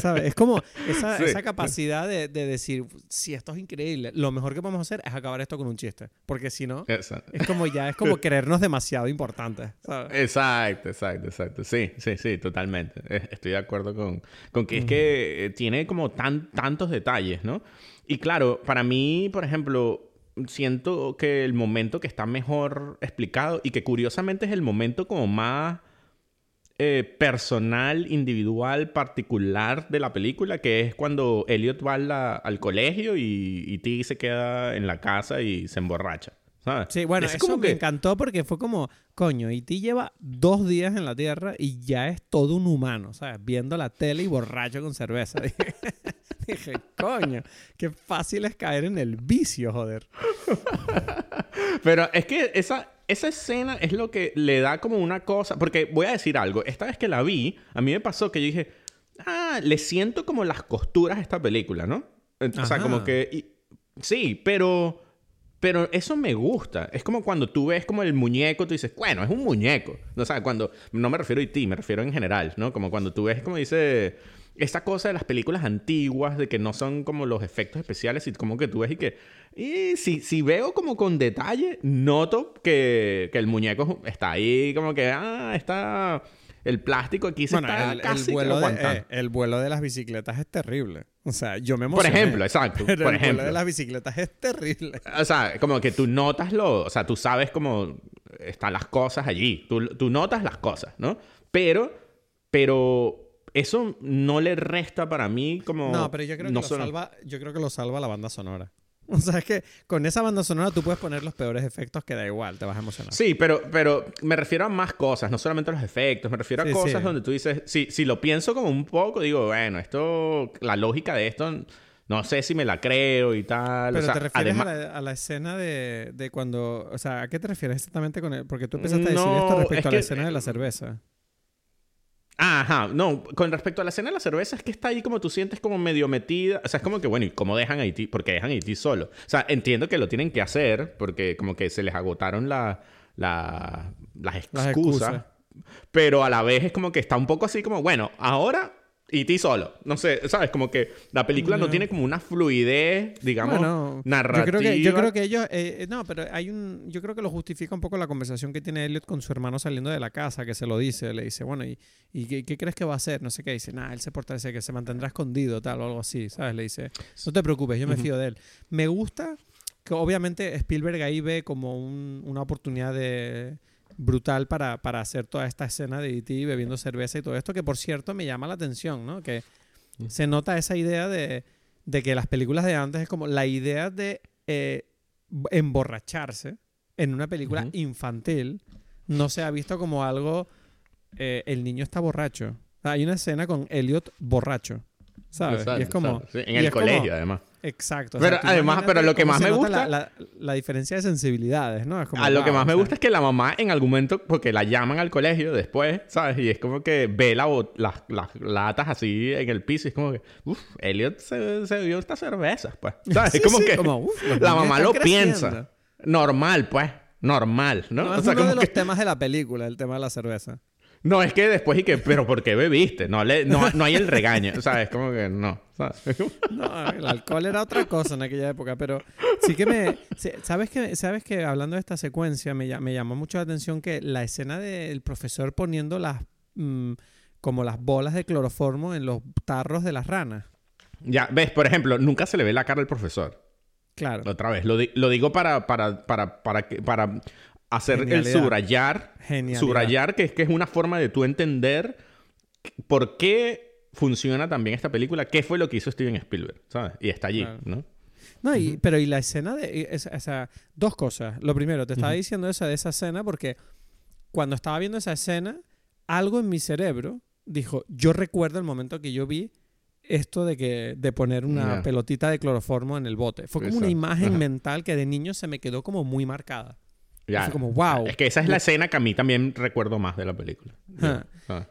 ¿Sabes? Es como esa, esa capacidad de, de, decir, si esto es increíble, lo mejor que podemos hacer es acabar esto con un chiste. Porque si no, es como ya, es como creernos demasiado importantes. ¿sabes? Exacto, exacto, exacto. Sí, sí, sí, totalmente. Estoy de acuerdo con, con que es que eh, tiene como tan, tantos detalles, ¿no? Y claro, para mí, por ejemplo, siento que el momento que está mejor explicado y que curiosamente es el momento como más eh, personal, individual, particular de la película, que es cuando Elliot va al colegio y, y se queda en la casa y se emborracha. Sí, bueno, es eso como me encantó porque fue como, coño, y T lleva dos días en la Tierra y ya es todo un humano, ¿sabes? Viendo la tele y borracho con cerveza. [LAUGHS] Dije, coño, qué fácil es caer en el vicio, joder. [LAUGHS] Pero es que esa, esa escena es lo que le da como una cosa. Porque voy a decir algo. Esta vez que la vi, a mí me pasó que yo dije, ah, le siento como las costuras a esta película, ¿no? O sea, como que. sí, pero. Pero eso me gusta. Es como cuando tú ves como el muñeco, tú dices, bueno, es un muñeco. O sea, cuando. No me refiero a ti, me refiero en general, ¿no? Como cuando tú ves, como dice esta cosa de las películas antiguas, de que no son como los efectos especiales, y como que tú ves y que. Y si, si veo como con detalle, noto que, que el muñeco está ahí, como que, ah, está. El plástico aquí se está el, casi vuelo de, eh, el vuelo de las bicicletas es terrible. O sea, yo me emocioné. Por ejemplo, exacto. [LAUGHS] Pero por el ejemplo. vuelo de las bicicletas es terrible. O sea, como que tú notas lo... O sea, tú sabes cómo están las cosas allí. Tú, tú notas las cosas, ¿no? Pero... Pero eso no le resta para mí como... No, pero yo creo, que lo salva, yo creo que lo salva la banda sonora. [LAUGHS] O sea, es que con esa banda sonora tú puedes poner los peores efectos que da igual, te vas a emocionar. Sí, pero, pero me refiero a más cosas, no solamente a los efectos, me refiero a cosas donde tú dices, si, si lo pienso como un poco, digo, bueno, esto, la lógica de esto, no sé si me la creo y tal. Pero o sea, te refieres a, la, escena de, de, cuando, o sea, ¿a qué te refieres exactamente con él? Porque tú empezaste a decir esto respecto a la escena de la cerveza. Ajá, no, con respecto a la escena de la cerveza es que está ahí como tú sientes como medio metida, o sea, es como que bueno, ¿y cómo dejan Haití? Porque dejan Haití solo. O sea, entiendo que lo tienen que hacer porque como que se les agotaron la, las excusas, pero a la vez es como que está un poco así como, bueno, ahora Y ti solo. No sé, ¿sabes? Como que la película no, No. tiene como una fluidez, digamos, Bueno, narrativa. Yo creo que, yo creo que ellos, eh, eh, no, pero hay un, yo creo que lo justifica un poco la conversación que tiene Elliot con su hermano saliendo de la casa, que se lo dice, le dice, bueno, ¿y, y qué, qué crees que va a hacer? No sé qué, dice, nada, él se porta, que se mantendrá escondido, tal, o algo así, ¿sabes? Le dice, no te preocupes, yo me fío de él. Me gusta que obviamente Spielberg ahí ve como un- una oportunidad de brutal para, para hacer toda esta escena de E.T. bebiendo cerveza y todo esto, que por cierto me llama la atención, ¿no? Que Mm. se nota esa idea de, de que las películas de antes es como la idea de eh, emborracharse en una película infantil no se ha visto como algo eh, el niño está borracho. O sea, hay una escena con Elliot borracho, ¿sabes? Exacto, y es como... Sí, en el como- colegio, además. Exacto. o Pero además, pero lo que más me gusta- La, la- la diferencia de sensibilidades, ¿no? Es como, A lo que más me sea, gusta es que la mamá en algún momento, porque la llaman al colegio después, ¿sabes? Y es como que ve la las, las latas así en el piso y es como que, uff, Elliot se, se dio estas cervezas, pues. [LAUGHS] ¿Sabes? Sí, es como sí, que como, uf, los la mamá lo creciendo. piensa. Normal, pues. Normal, ¿no? No, o es sea, uno como de los que... temas de la película, el tema de la cerveza. No, es que después y que, pero ¿por qué bebiste? No, le, no, no hay el regaño, ¿sabes? Como que no, ¿sabes? [LAUGHS] No, el alcohol era otra cosa en aquella época, pero sí que me... ¿Sabes que, sabes que hablando de esta secuencia me, me llamó mucho la atención que la escena del profesor poniendo las... mm, como las bolas de cloroformo en los tarros de las ranas. Ya, ves, por ejemplo, nunca se le ve la cara al profesor. Claro. Otra vez, lo, di- lo digo para, para, para, para, que- para hacer el subrayar. Genialidad. Subrayar que es que es una forma de tú entender por qué funciona también esta película, qué fue lo que hizo Steven Spielberg, ¿sabes? Y está allí, Claro. ¿no? No, y, pero y la escena de... o sea, dos cosas. Lo primero, te estaba diciendo esa de esa escena porque cuando estaba viendo esa escena, algo en mi cerebro dijo, yo recuerdo el momento que yo vi esto de que de poner una pelotita de cloroformo en el bote. Fue como una imagen Ajá. mental que de niño se me quedó como muy marcada. Ya. Fue como, wow. Es que esa es la escena que a mí también recuerdo más de la película.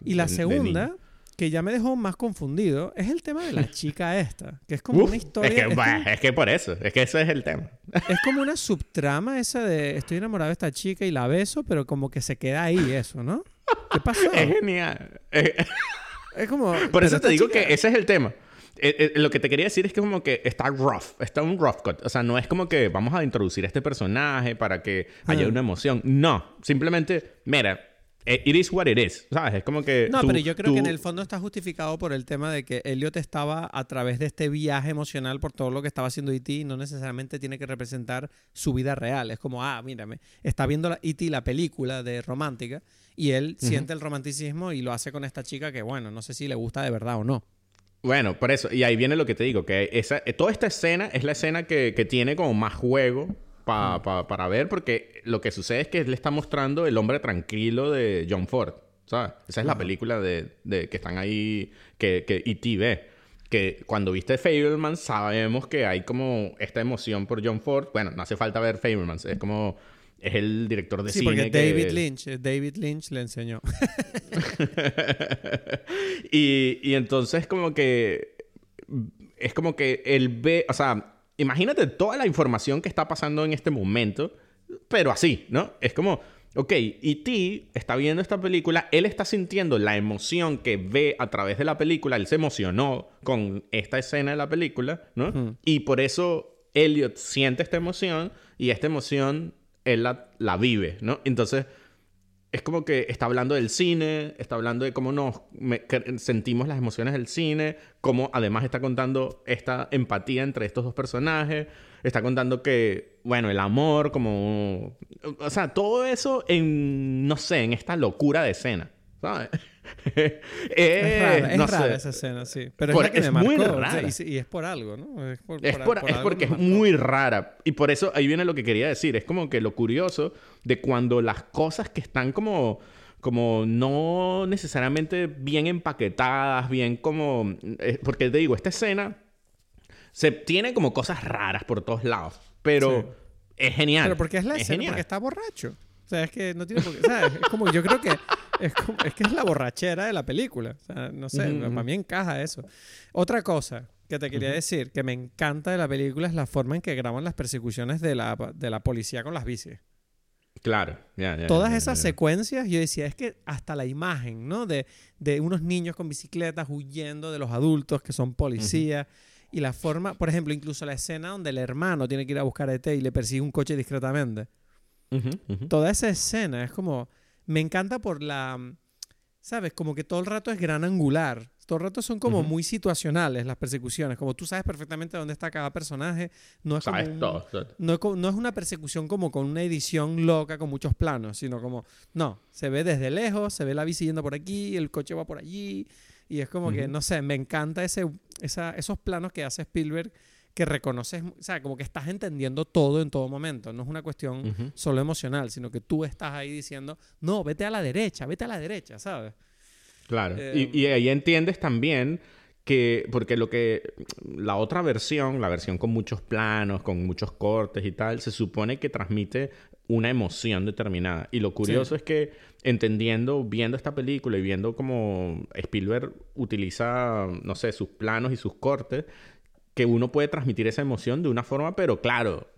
Y la De- de segunda, que ya me dejó más confundido, es el tema de la [LAUGHS] chica esta, que es como Uf, una historia... es, que, es bah, como- es que por eso, es que ese es el tema. Es como una [LAUGHS] subtrama esa de estoy enamorado de esta chica y la beso, pero como que se queda ahí eso, ¿no? ¿Qué pasó? Es genial. Es como... Por eso te digo chica- que ese es el tema. Eh, eh, lo que te quería decir es que como que está rough, está un rough cut. O sea, no es como que vamos a introducir a este personaje para que haya Ah. una emoción. No, simplemente, mira, eh, it is what it is. ¿Sabes? Es como que... No, tú- pero yo creo tú- que en el fondo está justificado por el tema de que Elliot estaba a través de este viaje emocional por todo lo que estaba haciendo E.T. y no necesariamente tiene que representar su vida real. Es como, ah, mírame, está viendo la- E.T. la película de romántica y él siente el romanticismo y lo hace con esta chica que, bueno, no sé si le gusta de verdad o no. Bueno, por eso. Y ahí viene lo que te digo, que esa, eh, toda esta escena es la escena que, que tiene como más juego pa- pa- para ver, porque lo que sucede es que él está mostrando el hombre tranquilo de John Ford, ¿sabes? Esa es la película de, de que están ahí, que, que E.T. ve. Que cuando viste Fableman sabemos que hay como esta emoción por John Ford. Bueno, no hace falta ver Fableman, es como... Es el director de Sí, cine porque que- David Lynch, eh, David Lynch le enseñó. [LAUGHS] y, y entonces como que es como que él ve, o sea, imagínate toda la información que está pasando en este momento, pero así, ¿no? Es como, ok, E.T. está viendo esta película, él está sintiendo la emoción que ve a través de la película, él se emocionó con esta escena de la película, ¿no? Y por eso Elliot siente esta emoción y esta emoción él la, vive, ¿no? Entonces es como que está hablando del cine, está hablando de cómo nos sentimos las emociones del cine, cómo además está contando esta empatía entre estos dos personajes, está contando que, bueno, el amor, como... O sea, todo eso en, no sé, en esta locura de escena, ¿sabes? [LAUGHS] Es rara, es no rara sé. esa escena, sí. Pero Por- es la que es me muy marcó. o sea, rara. y, es por algo, ¿no? Es, por, Es, por- por- por es algo porque es muy rara. Y por eso ahí viene lo que quería decir. Es como que lo curioso de cuando las cosas que están como, como no necesariamente bien empaquetadas, bien como... eh, porque te digo, esta escena se tiene como cosas raras por todos lados. Pero es genial. Pero porque es la escena, genial. porque está borracho. O sea, es que no tiene por qué. ¿sabes? Es como, yo creo que es, como- es que es la borrachera de la película. O sea, no sé, para mí encaja eso. Otra cosa que te quería decir, que me encanta de la película, es la forma en que graban las persecuciones de la, de la policía con las bicis. Claro, ya, ya, Todas esas secuencias, yo decía, es que hasta la imagen, ¿no? De, de unos niños con bicicletas huyendo de los adultos que son policías. Y la forma, por ejemplo, incluso la escena donde el hermano tiene que ir a buscar a ET y le persigue un coche discretamente. Toda esa escena es como. Me encanta por la. ¿Sabes? Como que todo el rato es gran angular. Todo el rato son como muy situacionales las persecuciones. Como tú sabes perfectamente dónde está cada personaje. No es como. Sabes un- todo. todo. no es, co- no es una persecución como con una edición loca con muchos planos, sino como, no, se ve desde lejos, se ve la bici yendo por aquí, el coche va por allí, y es como que, no sé, me encanta ese, esa, esos planos que hace Spielberg que reconoces, o sea, como que estás entendiendo todo en todo momento, no es una cuestión solo emocional, sino que tú estás ahí diciendo, no, vete a la derecha, vete a la derecha, ¿sabes? Claro. Eh, y, y ahí entiendes también que, porque lo que, la otra versión, la versión con muchos planos, con muchos cortes y tal, se supone que transmite una emoción determinada. Y lo curioso es que entendiendo, viendo esta película y viendo cómo Spielberg utiliza, no sé, sus planos y sus cortes, que uno puede transmitir esa emoción de una forma, pero claro,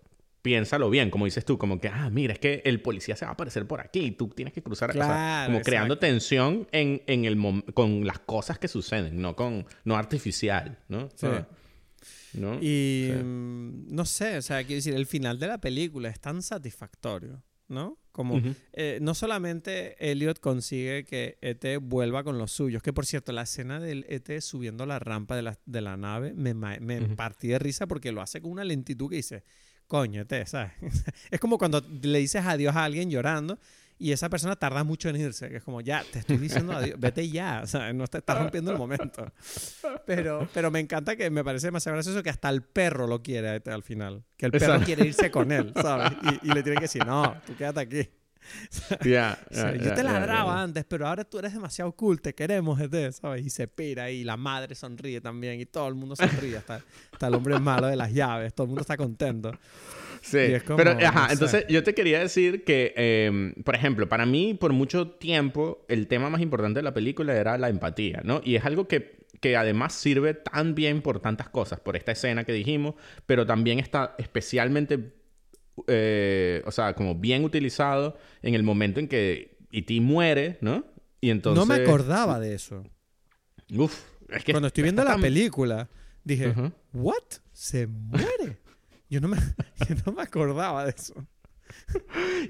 piénsalo bien, como dices tú, como que, ah, mira, es que el policía se va a aparecer por aquí y tú tienes que cruzar, o sea, Claro, como creando tensión en, en el con las cosas que suceden, no con, no artificial, ¿no? Sí. Ah, ¿No? Y Sí. mm, no sé, o sea, quiero decir, el final de la película es tan satisfactorio, ¿no? Como eh, no solamente Elliot consigue que ET vuelva con los suyos, que por cierto, la escena del ET subiendo la rampa de la, de la nave me, me Ujú. partí de risa porque lo hace con una lentitud que dice, coño, ET, ¿sabes? [LAUGHS] es como cuando le dices adiós a alguien llorando y esa persona tarda mucho en irse, que es como, ya, te estoy diciendo adiós, vete ya, o sea, no te estás rompiendo el momento. Pero, pero me encanta que me parece demasiado gracioso que hasta el perro lo quiere ET al final. Que el perro Exacto. quiere irse con él, [LAUGHS] ¿sabes? Y, y le tiene que decir, no, tú quédate aquí. [LAUGHS] Ya, O sea, ya, yo te ladraba antes, pero ahora tú eres demasiado cool, te queremos, ¿sabes? Y se pira y la madre sonríe también y todo el mundo sonríe, hasta, hasta el hombre malo de las llaves, todo el mundo está contento. Sí, Y es como, pero no ajá, sé. entonces yo te quería decir que, eh, por ejemplo, para mí por mucho tiempo el tema más importante de la película era la empatía, ¿no? Y es algo que, que además sirve tan bien por tantas cosas, por esta escena que dijimos, pero también está especialmente, eh, o sea, como bien utilizado en el momento en que E.T. muere, ¿no? Y entonces... no me acordaba de eso. Uf, es que Cuando estoy viendo la tan- película, dije, Ujú. ¿what? ¿Se muere? Yo no me, [LAUGHS] yo no me acordaba de eso. [LAUGHS]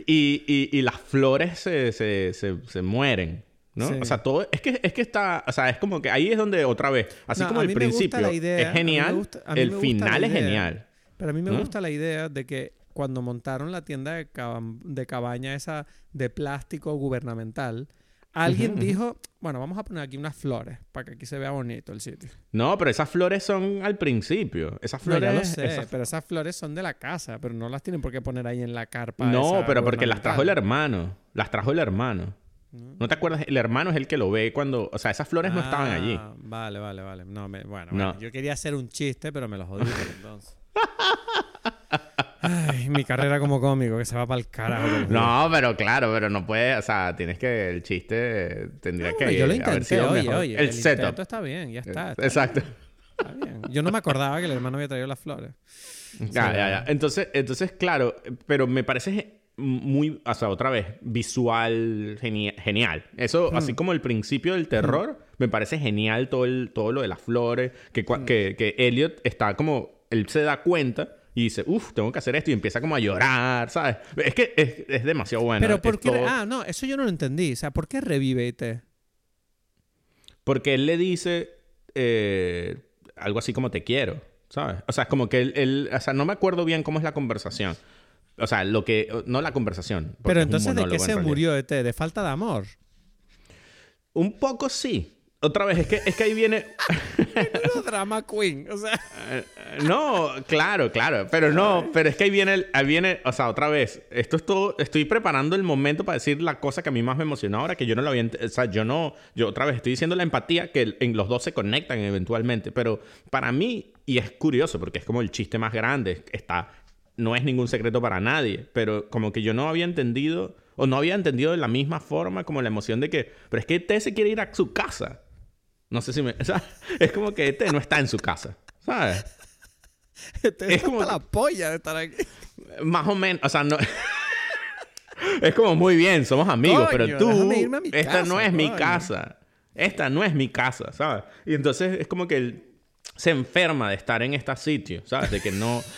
Y, y, y las flores se, se, se, se mueren, ¿no? Sí. O sea, todo... Es que, es que está... O sea, es como que ahí es donde otra vez... Así No, como a el mí me gusta principio la idea, es genial, gusta- el final es genial. Pero a mí me ¿No? gusta la idea de que cuando montaron la tienda de, caba- de cabaña esa de plástico gubernamental, alguien Ujú, ujú. dijo, bueno, vamos a poner aquí unas flores para que aquí se vea bonito el sitio. No, pero esas flores son al principio. Esas No, flores... ya lo sé, esas- pero esas flores son de la casa, pero no las tienen por qué poner ahí en la carpa. No, pero porque las trajo el hermano. Las trajo el hermano. ¿No te acuerdas? El hermano es el que lo ve cuando... O sea, esas flores no estaban allí. Ah, Vale, vale, vale. No, me- bueno, No. bueno, yo quería hacer un chiste, pero me lo jodí entonces. [LAUGHS] Ay, mi carrera como cómico que se va para el carajo. No, pero claro, pero no puede... O sea, tienes que... El chiste tendría No, que yo lo haber intenté, sido oye, mejor. oye. El, El, setup. está bien, ya está. está Exacto. Está bien. Yo no me acordaba que el hermano había traído las flores. Ya, ya, ya. Entonces, entonces, claro, pero me parece muy, o sea, otra vez, visual geni- genial. Eso, Hmm. así como el principio del terror, me parece genial todo, el, todo lo de las flores, que, Hmm. que, que Elliot está como, él se da cuenta y dice, uff, tengo que hacer esto y empieza como a llorar, ¿sabes? Es que es, es demasiado bueno. Pero ¿por qué? todo- Ah, no, eso yo no lo entendí. O sea, ¿por qué revive IT? Porque él le dice eh, algo así como te quiero, ¿sabes? O sea, es como que él, él- o sea, no me acuerdo bien cómo es la conversación. O sea, lo que, no la conversación. Pero entonces, ¿de qué en se realidad. murió ET? ¿De falta de amor? Un poco sí. Otra vez, es que, es que ahí viene... [LAUGHS] [LAUGHS] Drama queen. O sea, Eh, No, claro, claro. Pero no, pero es que ahí viene, el- ahí viene, o sea, otra vez, esto es todo, estoy preparando el momento para decir la cosa que a mí más me emocionó ahora, que yo no lo había, o sea, yo no, yo otra vez estoy diciendo la empatía, que en los dos se conectan eventualmente, pero para mí, y es curioso, porque es como el chiste más grande, está, no es ningún secreto para nadie, pero como que yo no había entendido, o no había entendido de la misma forma como la emoción de que, pero es que T se quiere ir a su casa. No sé si me, [LAUGHS] o sea, es como que T no está en su casa, ¿sabes? ET Es como la polla de estar aquí. Más o menos, o sea, no. [LAUGHS] es como muy bien, somos amigos, pero tú, déjame irme a mi esta casa, no es mi casa. Esta no es mi casa, ¿sabes? Y entonces es como que él se enferma de estar en este sitio, ¿sabes? De que no... [LAUGHS]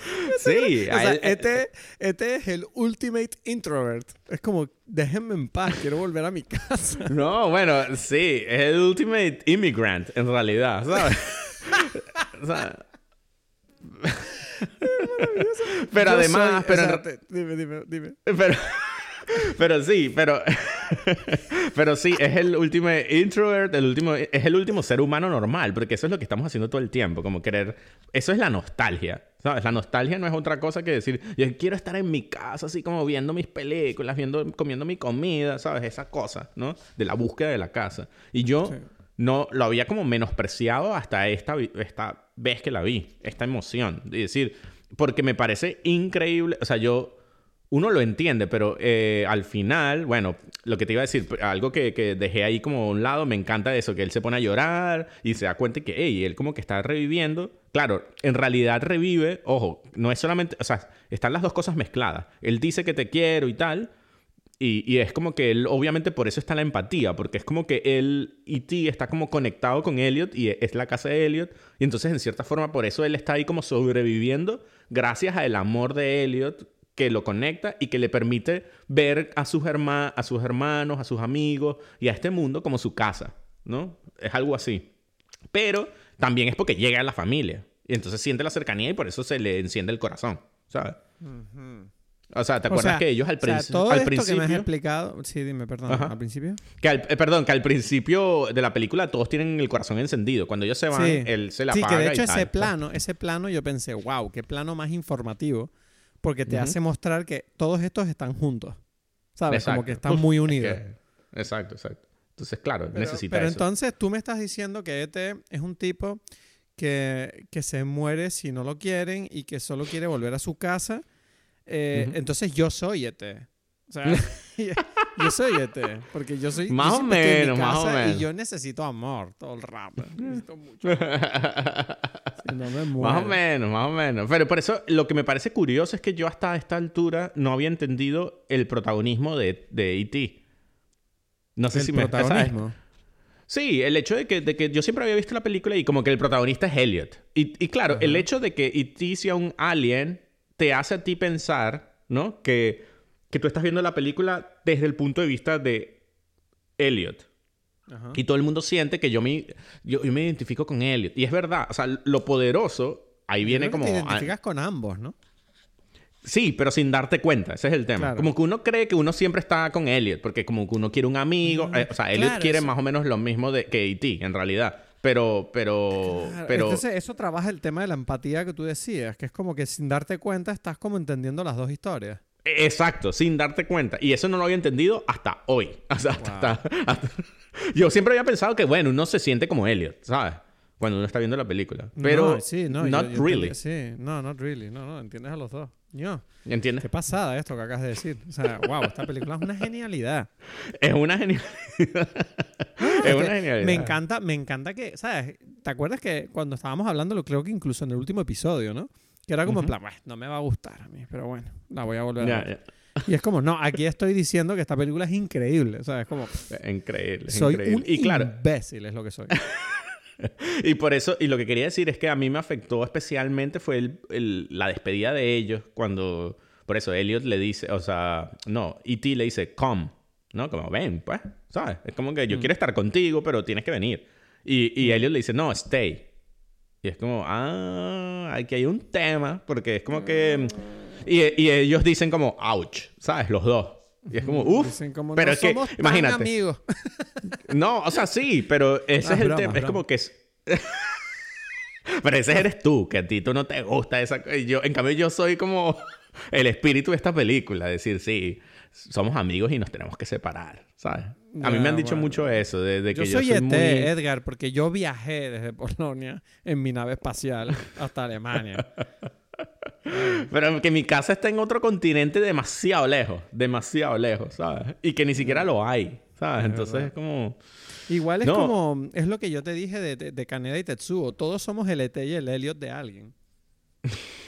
[LAUGHS] sí, O sea, él- este, este es el ultimate introvert. Es como, déjenme en paz, quiero volver a mi casa. [LAUGHS] No, bueno, sí, es el ultimate immigrant en realidad, ¿sabes? [LAUGHS] o sea, pero Yo además, soy- pero, o sea, te- dime, dime, dime. pero, pero sí, pero, [LAUGHS] pero sí, es el último introvert, el último, es el último ser humano normal, porque eso es lo que estamos haciendo todo el tiempo, como querer, eso es la nostalgia, ¿sabes? La nostalgia no es otra cosa que decir, yo quiero estar en mi casa, así como viendo mis películas, viendo, comiendo mi comida, ¿sabes? Esa cosa, ¿no? De la búsqueda de la casa. Y yo Sí. no lo había como menospreciado hasta esta, esta vez que la vi, esta emoción. Es decir, porque me parece increíble, o sea, yo, uno lo entiende, pero eh, al final, bueno, lo que te iba a decir, algo que, que dejé ahí como a un lado, me encanta eso, que él se pone a llorar y se da cuenta que, hey, él como que está reviviendo. Claro, en realidad revive, ojo, no es solamente, o sea, están las dos cosas mezcladas. Él dice que te quiero y tal, y, y es como que él, obviamente por eso está la empatía, porque es como que él y ti está como conectado con Elliot y es la casa de Elliot. Y entonces, en cierta forma, por eso él está ahí como sobreviviendo gracias al amor de Elliot que lo conecta y que le permite ver a sus, herma- a sus hermanos, a sus amigos y a este mundo como su casa, ¿no? Es algo así. Pero también es porque llega a la familia. Y entonces siente la cercanía y por eso se le enciende el corazón, ¿sabes? O sea, ¿te O acuerdas sea, que ellos al, o sea, todo al esto principio... que me has explicado... Sí, dime, perdón. Ajá. ¿Al principio? Que al- eh, perdón, que al principio de la película todos tienen el corazón encendido. Cuando ellos se van, Sí. él se la sí, apaga que de hecho y ese tal. pues. plano, ese plano yo pensé, wow, qué plano más informativo, porque te hace mostrar que todos estos están juntos, ¿sabes? Como que están muy es unidos. que- Exacto, exacto. Entonces, claro, Pero, necesita pero eso. entonces tú me estás diciendo que ET es un tipo que, que se muere si no lo quieren y que solo quiere volver a su casa. Eh. Entonces yo soy ET. O sea, [LAUGHS] yo soy ET. Porque yo soy. yo Más o menos, más o menos. Y yo necesito amor todo el rato. [LAUGHS] Necesito mucho. Si no me muero. Más o menos, más o menos. Pero por eso lo que me parece curioso es que yo hasta esta altura no había entendido el protagonismo de, de E.T. No sé El si me ¿sabes? protagonismo. Sí, el hecho de que, de que yo siempre había visto la película y como que el protagonista es Elliot. Y, y claro, el hecho de que E.T. sea un alien te hace a ti pensar, ¿no? Que, que tú estás viendo la película desde el punto de vista de Elliot. Ajá. Y todo el mundo siente que yo me, yo, yo me identifico con Elliot. Y es verdad, o sea, lo poderoso, ahí viene creo que como... Te identificas con ambos, ¿no? Sí, pero sin darte cuenta, ese es el tema. Claro. Como que uno cree que uno siempre está con Elliot, porque como que uno quiere un amigo, eh, o sea, Elliot quiere eso. más o menos lo mismo de, que E.T., en realidad. Pero, pero, Claro, pero... Entonces, eso trabaja el tema de la empatía que tú decías, que es como que sin darte cuenta estás como entendiendo las dos historias. Exacto, sin darte cuenta. Y eso no lo había entendido hasta hoy. [LAUGHS] O sea, hasta- Wow. hasta- hasta- [LAUGHS] Yo siempre había pensado que, bueno, uno se siente como Elliot, ¿sabes? Cuando uno está viendo la película. Pero, No, sí, no, not yo really. sí, no, not really. No, no, entiendes a los dos. Yo, ¿Entiendes? qué pasada esto que acabas de decir. O sea, wow, esta película es una genialidad. [LAUGHS] Es una genialidad. es que una genialidad. Me encanta, me encanta que, ¿sabes? ¿Te acuerdas que cuando estábamos hablando, lo creo que incluso en el último episodio, ¿no? Que era como en Ujú. plan, "Bueno, no me va a gustar a mí, pero bueno, la voy a volver a Ya, ver. ya. Y es como, no, aquí estoy diciendo que esta película es increíble. O sea, es como, Increíble, soy increíble. un y claro, imbécil, es lo que soy. [LAUGHS] Y por eso, y lo que quería decir es que a mí me afectó especialmente fue el, el- la despedida de ellos cuando, por eso Elliot le dice, o sea, no, E.T. le dice, come, ¿no? Como, ven, pues, ¿sabes? Es como que yo quiero estar contigo, pero tienes que venir. Y, y Elliot le dice, no, stay. Y es como, ah, aquí hay un tema, porque es como que... Y, y ellos dicen como, ouch, ¿sabes? Los dos. Y es como, uff, pero no es que, imagínate. amigos. No, o sea, sí, pero ese Ah, es el tema. Es como que es. [LAUGHS] pero ese eres tú, que a ti tú no te gusta esa. Yo, en cambio, yo soy como el espíritu de esta película. Decir, sí, somos amigos y nos tenemos que separar, ¿sabes? A mí me han dicho bueno. mucho eso, de, de que Yo yo, soy ET, muy... Edgar, porque yo viajé desde Polonia en mi nave espacial hasta Alemania. [LAUGHS] Pero que mi casa está en otro continente demasiado lejos, demasiado lejos, ¿sabes? Y que ni siquiera lo hay, ¿sabes? Entonces verdad. es como... Igual es No. como, es lo que yo te dije de, de, de Kaneda y Tetsuo. Todos somos el ET y el Elliot de alguien. [LAUGHS]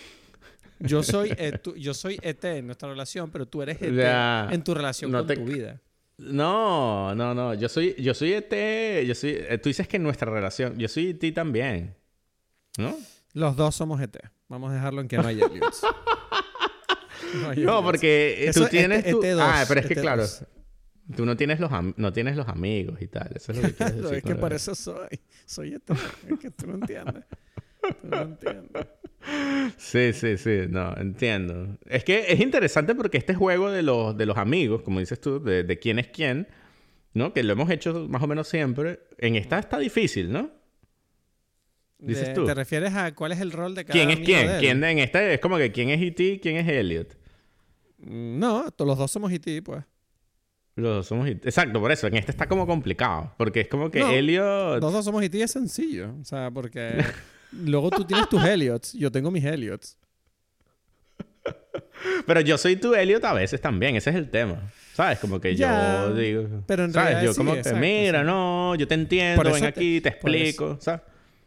Yo soy, eh, tú- yo soy ET en nuestra relación, pero tú eres ET Ya. en tu relación No con te- tu vida. No, no, no. Yo soy, yo soy ET. Yo soy, eh, tú dices que en nuestra relación. Yo soy ET también. ¿No? Los dos somos ET. Vamos a dejarlo en que no hay Elliot. [LAUGHS] No, porque eh, Eso tú es tienes. tu- ET2, Ah, pero es que ET2. claro. Tú no tienes los, am- no tienes los amigos y tal. Eso es lo que quieres [LAUGHS] decir. es que por eso soy. Soy ET. Es que tú no entiendes. Tú no entiendes. Sí, sí, sí. No, entiendo. Es que es interesante porque este juego de los, de los amigos, como dices tú, de, de quién es quién, ¿no? Que lo hemos hecho más o menos siempre. En esta está difícil, ¿no? Dices De- tú. ¿Te refieres a cuál es el rol de cada ¿Quién es amigo quién? de él? ¿Quién en esta es como que quién es E.T., quién es Elliot? Mm, No, los dos somos ET, pues. Los dos somos E.T. Exacto, por eso. En este está como complicado. Porque es como que No, Elliot... Los dos somos ET es sencillo. O sea, porque [LAUGHS] luego tú tienes tus Elliots, yo tengo mis Elliots. Pero yo soy tu Elliot a veces también. Ese es el tema. ¿Sabes? Como que Ya, yo digo... pero en ¿Sabes? realidad Yo sí, como que, mira, sí. no, yo te entiendo, ven te- aquí, te explico, ¿sabes?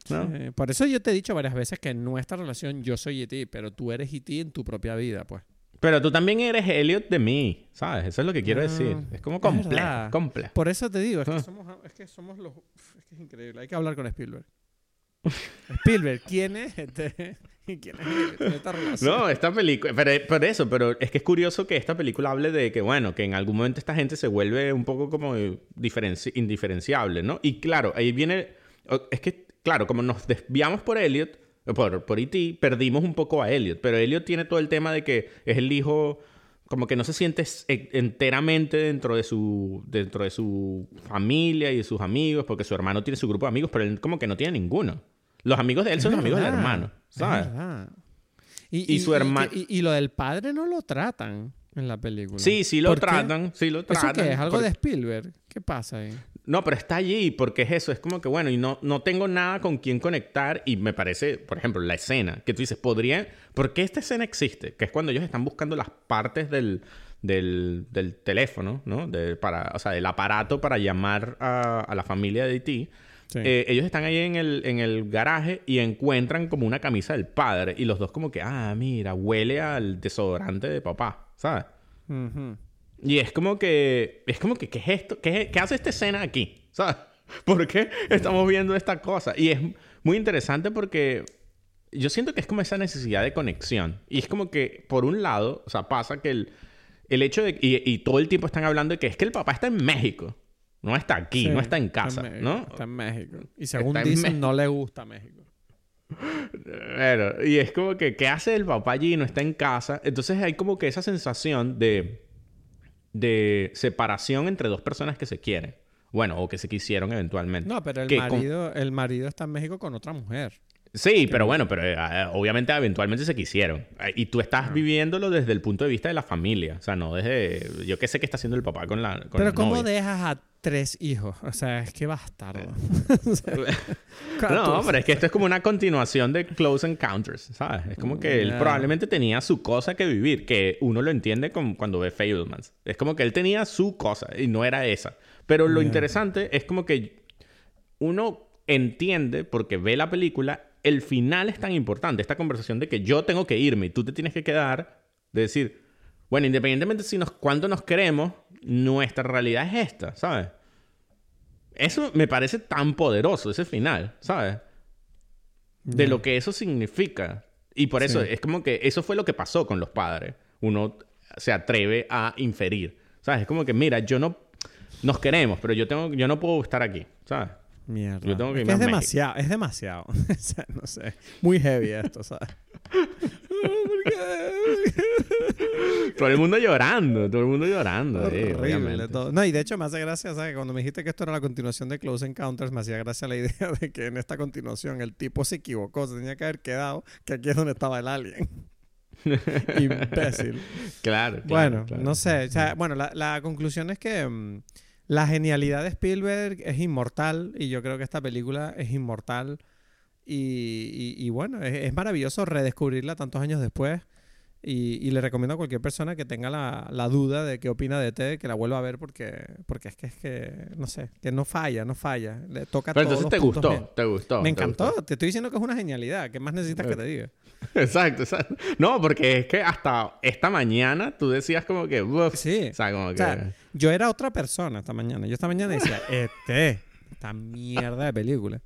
¿No? Por eso yo te he dicho varias veces que en nuestra relación yo soy ET, pero tú eres ET en tu propia vida, pues. Pero tú también eres Elliot de mí, ¿sabes? Eso es lo que quiero Ah, decir. Es como complejo, complejo. Por eso te digo, es que Ah. somos, es que somos los... Es que es increíble, hay que hablar con Spielberg. Spielberg, ¿quién es [LAUGHS] este? ¿Y quién es esta? No, esta película, pero por eso, pero es que es curioso que esta película hable de que, bueno, que en algún momento esta gente se vuelve un poco como diferenci- indiferenciable, ¿no? Y claro, ahí viene, es que, claro, como nos desviamos por Elliot, por, por E.T., perdimos un poco a Elliot, pero Elliot tiene todo el tema de que es el hijo, como que no se siente enteramente dentro de su, dentro de su familia y de sus amigos, porque su hermano tiene su grupo de amigos, pero él como que no tiene ninguno. Los amigos de él son los amigos del hermano, es ¿sabes? verdad. Y, Y su herma- Y, y lo del padre no lo tratan en la película. Sí, sí lo ¿Por qué? tratan, sí lo ¿Eso tratan. qué es? ¿Algo porque- de Spielberg? ¿Qué pasa ahí? No, pero está allí porque es eso, es como que bueno, y no, no tengo nada con quien conectar y me parece, por ejemplo, la escena, que tú dices, podría, ¿por qué esta escena existe? Que es cuando ellos están buscando las partes del, del, del teléfono, ¿no? De, para, o sea, del aparato para llamar a, a la familia de E.T. Sí. Eh, ellos están ahí en el, en el garaje y encuentran como una camisa del padre y los dos como que, ah, mira, huele al desodorante de papá, ¿sabes? Y es como que, es como que, ¿qué es esto? ¿Qué, qué hace esta escena aquí? ¿Sabes? [LAUGHS] ¿Por qué estamos viendo esta cosa? Y es muy interesante porque yo siento que es como esa necesidad de conexión. Y es como que, por un lado, o sea, pasa que el, el hecho de... Y, y todo el tiempo están hablando de que es que el papá está en México. No está aquí, Sí, no está en casa, México, ¿no? Está en México. Y según Está en dicen, no le gusta México. Pero, y es como que, ¿qué hace el papá allí? No está en casa. Entonces hay como que esa sensación de, de separación entre dos personas que se quieren. Bueno, o que se quisieron eventualmente. No, pero el Que con- marido, el marido está en México con otra mujer. Sí, pero bueno, pero eh, eh, obviamente eventualmente se quisieron. Eh, Y tú estás viviéndolo desde el punto de vista de la familia. O sea, no desde... Yo qué sé qué está haciendo el papá con la con Pero ¿cómo novia. dejas a tres hijos? O sea, es que bastardo. [LAUGHS] [LAUGHS] No, pero es que esto es como una continuación de Close Encounters, ¿sabes? Es como que él probablemente tenía su cosa que vivir, que uno lo entiende con- cuando ve Fablemans. Es como que él tenía su cosa y no era esa. Pero lo interesante es como que uno entiende, porque ve la película, el final es tan importante, esta conversación de que yo tengo que irme y tú te tienes que quedar, de decir, bueno, independientemente si nos, cuánto nos queremos, nuestra realidad es esta, ¿sabes? Eso me parece tan poderoso, ese final, ¿sabes? De lo que eso significa. Y por eso Sí. es como que eso fue lo que pasó con los padres. Uno se atreve a inferir. ¿Sabes? Es como que, mira, yo no... Nos queremos, pero yo, tengo, yo no puedo estar aquí, ¿sabes? Mierda. Yo tengo que es, que demasiado, es demasiado. [LAUGHS] o sea, no sé. Muy heavy esto, ¿sabes? ¿Por [LAUGHS] qué? Todo el mundo llorando, todo el mundo llorando. eh, Horrible obviamente. todo. No, y de hecho me hace gracia, ¿sabes? Cuando me dijiste que esto era la continuación de Close Encounters, me hacía gracia la [LAUGHS] idea de que en esta continuación el tipo se equivocó, se tenía que haber quedado, que aquí es donde estaba el alien. Imbécil. Claro, claro, bueno, claro. no sé. O sea, bueno, la, la conclusión es que mm, la genialidad de Spielberg es inmortal y yo creo que esta película es inmortal. Y, bueno, es maravilloso redescubrirla tantos años después. Y, y le recomiendo a cualquier persona que tenga la, la duda de qué opina de ET, que la vuelva a ver porque, porque es que es que, no sé, que no falla, no falla. Le toca Pero todos entonces te gustó, bien. te gustó. Me te encantó, gustó. te estoy diciendo que es una genialidad. ¿Qué más necesitas que te diga? [LAUGHS] Exacto, exacto. No, porque es que hasta esta mañana tú decías como que... "Uf", Sí. O sea, como O que... sea, yo era otra persona esta mañana. Yo esta mañana decía, [LAUGHS] este, esta mierda de película.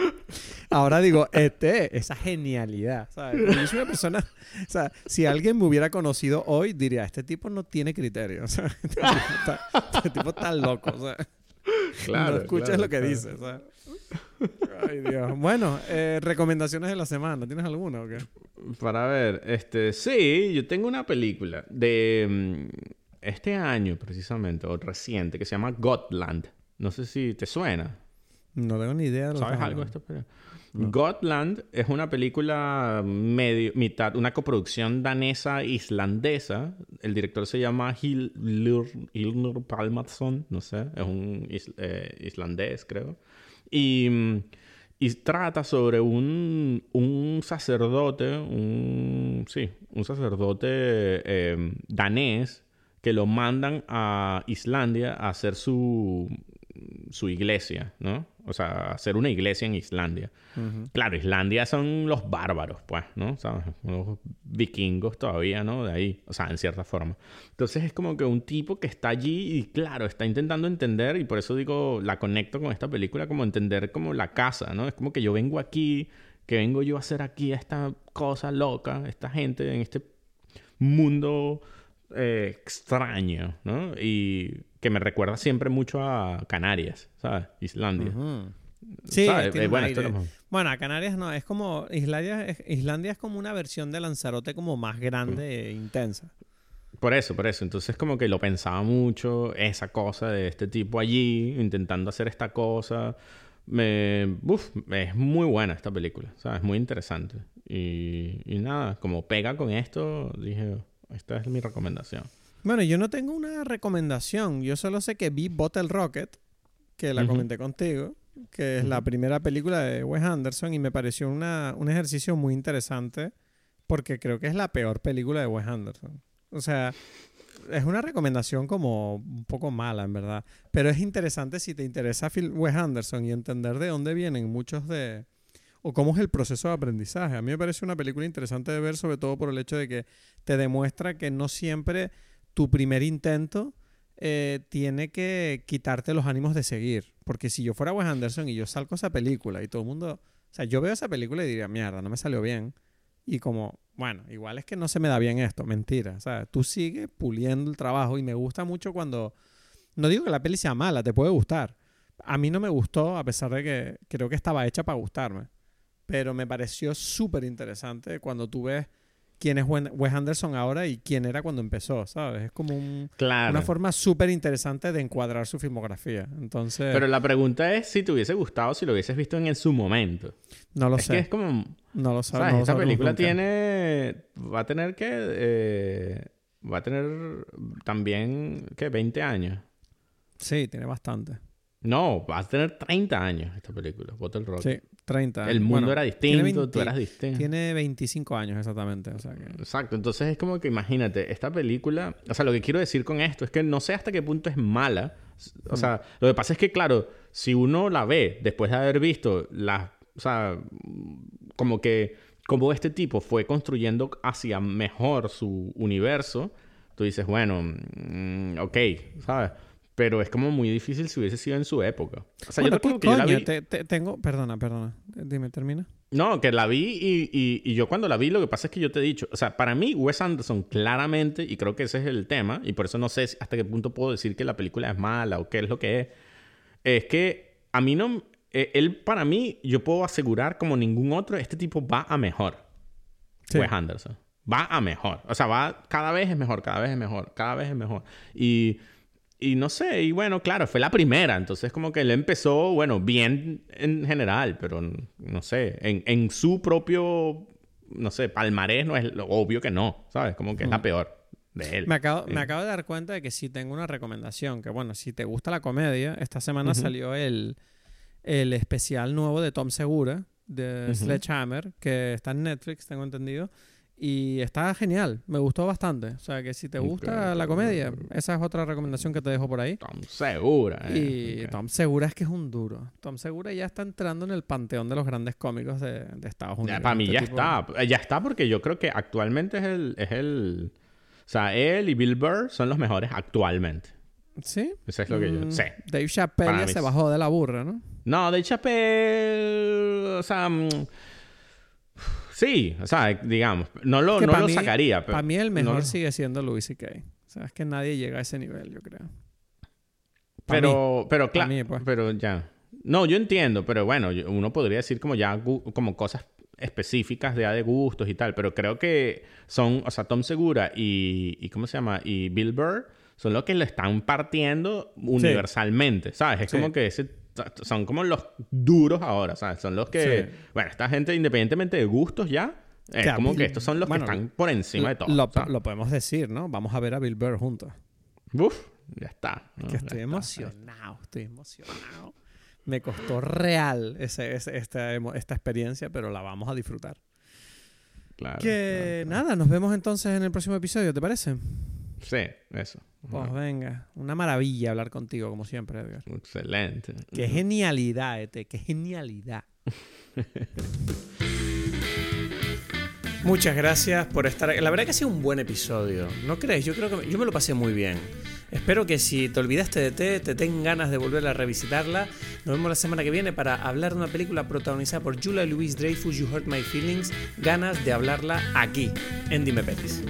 [LAUGHS] Ahora digo, este, esa genialidad. ¿sabes? Yo soy una persona, o sea, si alguien me hubiera conocido hoy, diría, este tipo no tiene criterio. [LAUGHS] Este tipo está, este tipo está loco. Sea, claro, no escuchas claro, lo que claro. dice. o sea. Ay, Dios. Bueno, eh, recomendaciones de la semana. ¿Tienes alguna o qué? Para ver, este, sí, yo tengo una película de mm, este año precisamente, o reciente, que se llama Gotland. No sé si te suena. No tengo ni idea de lo ¿Sabes algo de hablando. esta película? Gotland es una película medio, mitad, una coproducción danesa-islandesa. El director se llama Hildur Palmason, no sé, es un is- eh, islandés, creo. Y, y trata sobre un, un sacerdote, un, sí, un sacerdote eh, danés que lo mandan a Islandia a hacer su, su iglesia, ¿no? O sea, hacer una iglesia en Islandia. Claro, Islandia son los bárbaros, pues, ¿no? ¿Sabes? Los vikingos todavía, ¿no? De ahí, o sea, en cierta forma. Entonces es como que un tipo que está allí y, claro, está intentando entender, y por eso digo, la conecto con esta película, como entender como la casa, ¿no? Es como que yo vengo aquí, que vengo yo a hacer aquí esta cosa loca, esta gente en este mundo eh, extraño, ¿no? Y que me recuerda siempre mucho a Canarias, ¿sabes? Islandia. Sí, ¿Sabes? tiene Eh, bueno, esto Bueno, a Canarias no, es como Islandia es, Islandia es como una versión de Lanzarote como más grande e intensa. Por eso, por eso. Entonces como que lo pensaba mucho, esa cosa de este tipo allí, intentando hacer esta cosa. Me... Uf, es muy buena esta película, ¿sabes? Muy interesante. Y, y nada, como pega con esto, dije, esta es mi recomendación. Bueno, yo no tengo una recomendación, yo solo sé que vi Bottle Rocket, que la comenté contigo, que es la primera película de Wes Anderson y me pareció una, un ejercicio muy interesante porque creo que es la peor película de Wes Anderson. O sea, es una recomendación como un poco mala, en verdad. Pero es interesante si te interesa Phil- Wes Anderson y entender de dónde vienen muchos de... o cómo es el proceso de aprendizaje. A mí me parece una película interesante de ver, sobre todo por el hecho de que te demuestra que no siempre tu primer intento eh, tiene que quitarte los ánimos de seguir. Porque si yo fuera Wes Anderson y yo salgo esa película y todo el mundo... O sea, yo veo esa película y diría, mierda, no me salió bien. Y como, bueno, igual es que no se me da bien esto, mentira. O sea, tú sigues puliendo el trabajo y me gusta mucho cuando... No digo que la peli sea mala, te puede gustar. A mí no me gustó, a pesar de que creo que estaba hecha para gustarme. Pero me pareció súper interesante cuando tú ves quién es Wes Anderson ahora y quién era cuando empezó, ¿sabes? Es como un- Claro. una forma súper interesante de encuadrar su filmografía. Entonces, Pero la pregunta es si te hubiese gustado si lo hubieses visto en, su momento. no lo es sé. que es como... No lo. ¿Sabes? no lo Esta película nunca. tiene... Va a tener que... eh, va a tener también... ¿Qué? 20 años. Sí, tiene bastante. No, va a tener 30 años esta película, Bottle Rock. Sí, 30. El mundo Bueno, era distinto, 20 tú eras distinto. Tiene 25 años exactamente. O sea que... Exacto, entonces es como que imagínate, esta película, o sea, lo que quiero decir con esto es que no sé hasta qué punto es mala. O sea, lo que pasa es que, claro, si uno la ve después de haber visto las, o sea, como que, como este tipo fue construyendo hacia mejor su universo, tú dices, bueno, mm, ok, ¿sabes? Pero es como muy difícil si hubiese sido en su época. O sea, Bueno, yo te pongo ¿qué que yo la coño? vi... Te- te- tengo... Perdona, perdona. Dime, termina. No, que la vi y, y- y yo cuando la vi lo que pasa es que yo te he dicho, o sea, para mí Wes Anderson claramente, y creo que ese es el tema, y por eso no sé hasta qué punto puedo decir que la película es mala o qué es lo que es, es que a mí no, eh, él para mí, yo puedo asegurar como ningún otro, este tipo va a mejor. Sí. Wes Anderson. Va a mejor. O sea, va cada vez es mejor, cada vez es mejor, cada vez es mejor. Y, y no sé, y bueno, claro, fue la primera. Entonces, como que él empezó, bueno, bien en general, pero no sé, en, en su propio, no sé, palmarés no es lo obvio que no, ¿sabes? Como que es la peor de él. Me acabo, me acabo de dar cuenta de que sí tengo una recomendación. Que bueno, si te gusta la comedia, esta semana salió el, el especial nuevo de Tom Segura, de. Sledgehammer, que está en Netflix, tengo entendido. Y está genial, me gustó bastante. O sea que si te gusta la comedia, esa es otra recomendación que te dejo por ahí. Tom Segura. eh. Y Ok. Tom Segura es que es un duro. Tom Segura ya está entrando en el panteón de los grandes cómicos de, de Estados Unidos. Ya, para mí Este ya tipo- está. Ya está porque yo creo que actualmente es el, es el... O sea, él y Bill Burr son los mejores actualmente. ¿Sí? Eso es lo que yo Mm, sé. Dave Chappelle ya se bajó de la burra, ¿no? No, de Chappelle... O sea... Sí, o sea, digamos, no lo, Que no lo mí- sacaría. pero Para mí el no mejor lo- sigue siendo Louis C.K. O sea, es que nadie llega a ese nivel, yo creo. Pa' mí. Pero, pero claro, pues. pero ya. No, yo entiendo, pero bueno, uno podría decir como ya como cosas específicas de, de gustos y tal, pero creo que son, o sea, Tom Segura y, y ¿cómo se llama? Y Bill Burr son los que lo están partiendo universalmente, ¿sabes? Es Sí. como que ese, son como los duros ahora, ¿sabes? Son los que, Sí. bueno, esta gente independientemente de gustos ya, es como que estos son los bueno, que están por encima de todo. Lo, podemos decir, ¿no? Vamos a ver a Bill Burr juntos. Uf, ya está. ¿no? Que Ya estoy está. emocionado, estoy emocionado. Me costó real ese, ese- esta, experiencia, pero la vamos a disfrutar. Claro, Que claro. nada, nos vemos entonces en el próximo episodio, ¿te parece? Sí, eso. Pues venga, una maravilla hablar contigo, como siempre, Edgar. Excelente. Qué genialidad, Ete, qué genialidad. [LAUGHS] Muchas gracias por estar. La verdad que ha sido un buen episodio. ¿No crees? Yo creo que yo me lo pasé muy bien. Espero que si te olvidaste de T, te den ganas de volver a revisitarla. Nos vemos la semana que viene para hablar de una película protagonizada por Julia Louis Dreyfus, You Hurt My Feelings. Ganas de hablarla aquí, en Dime Pelis.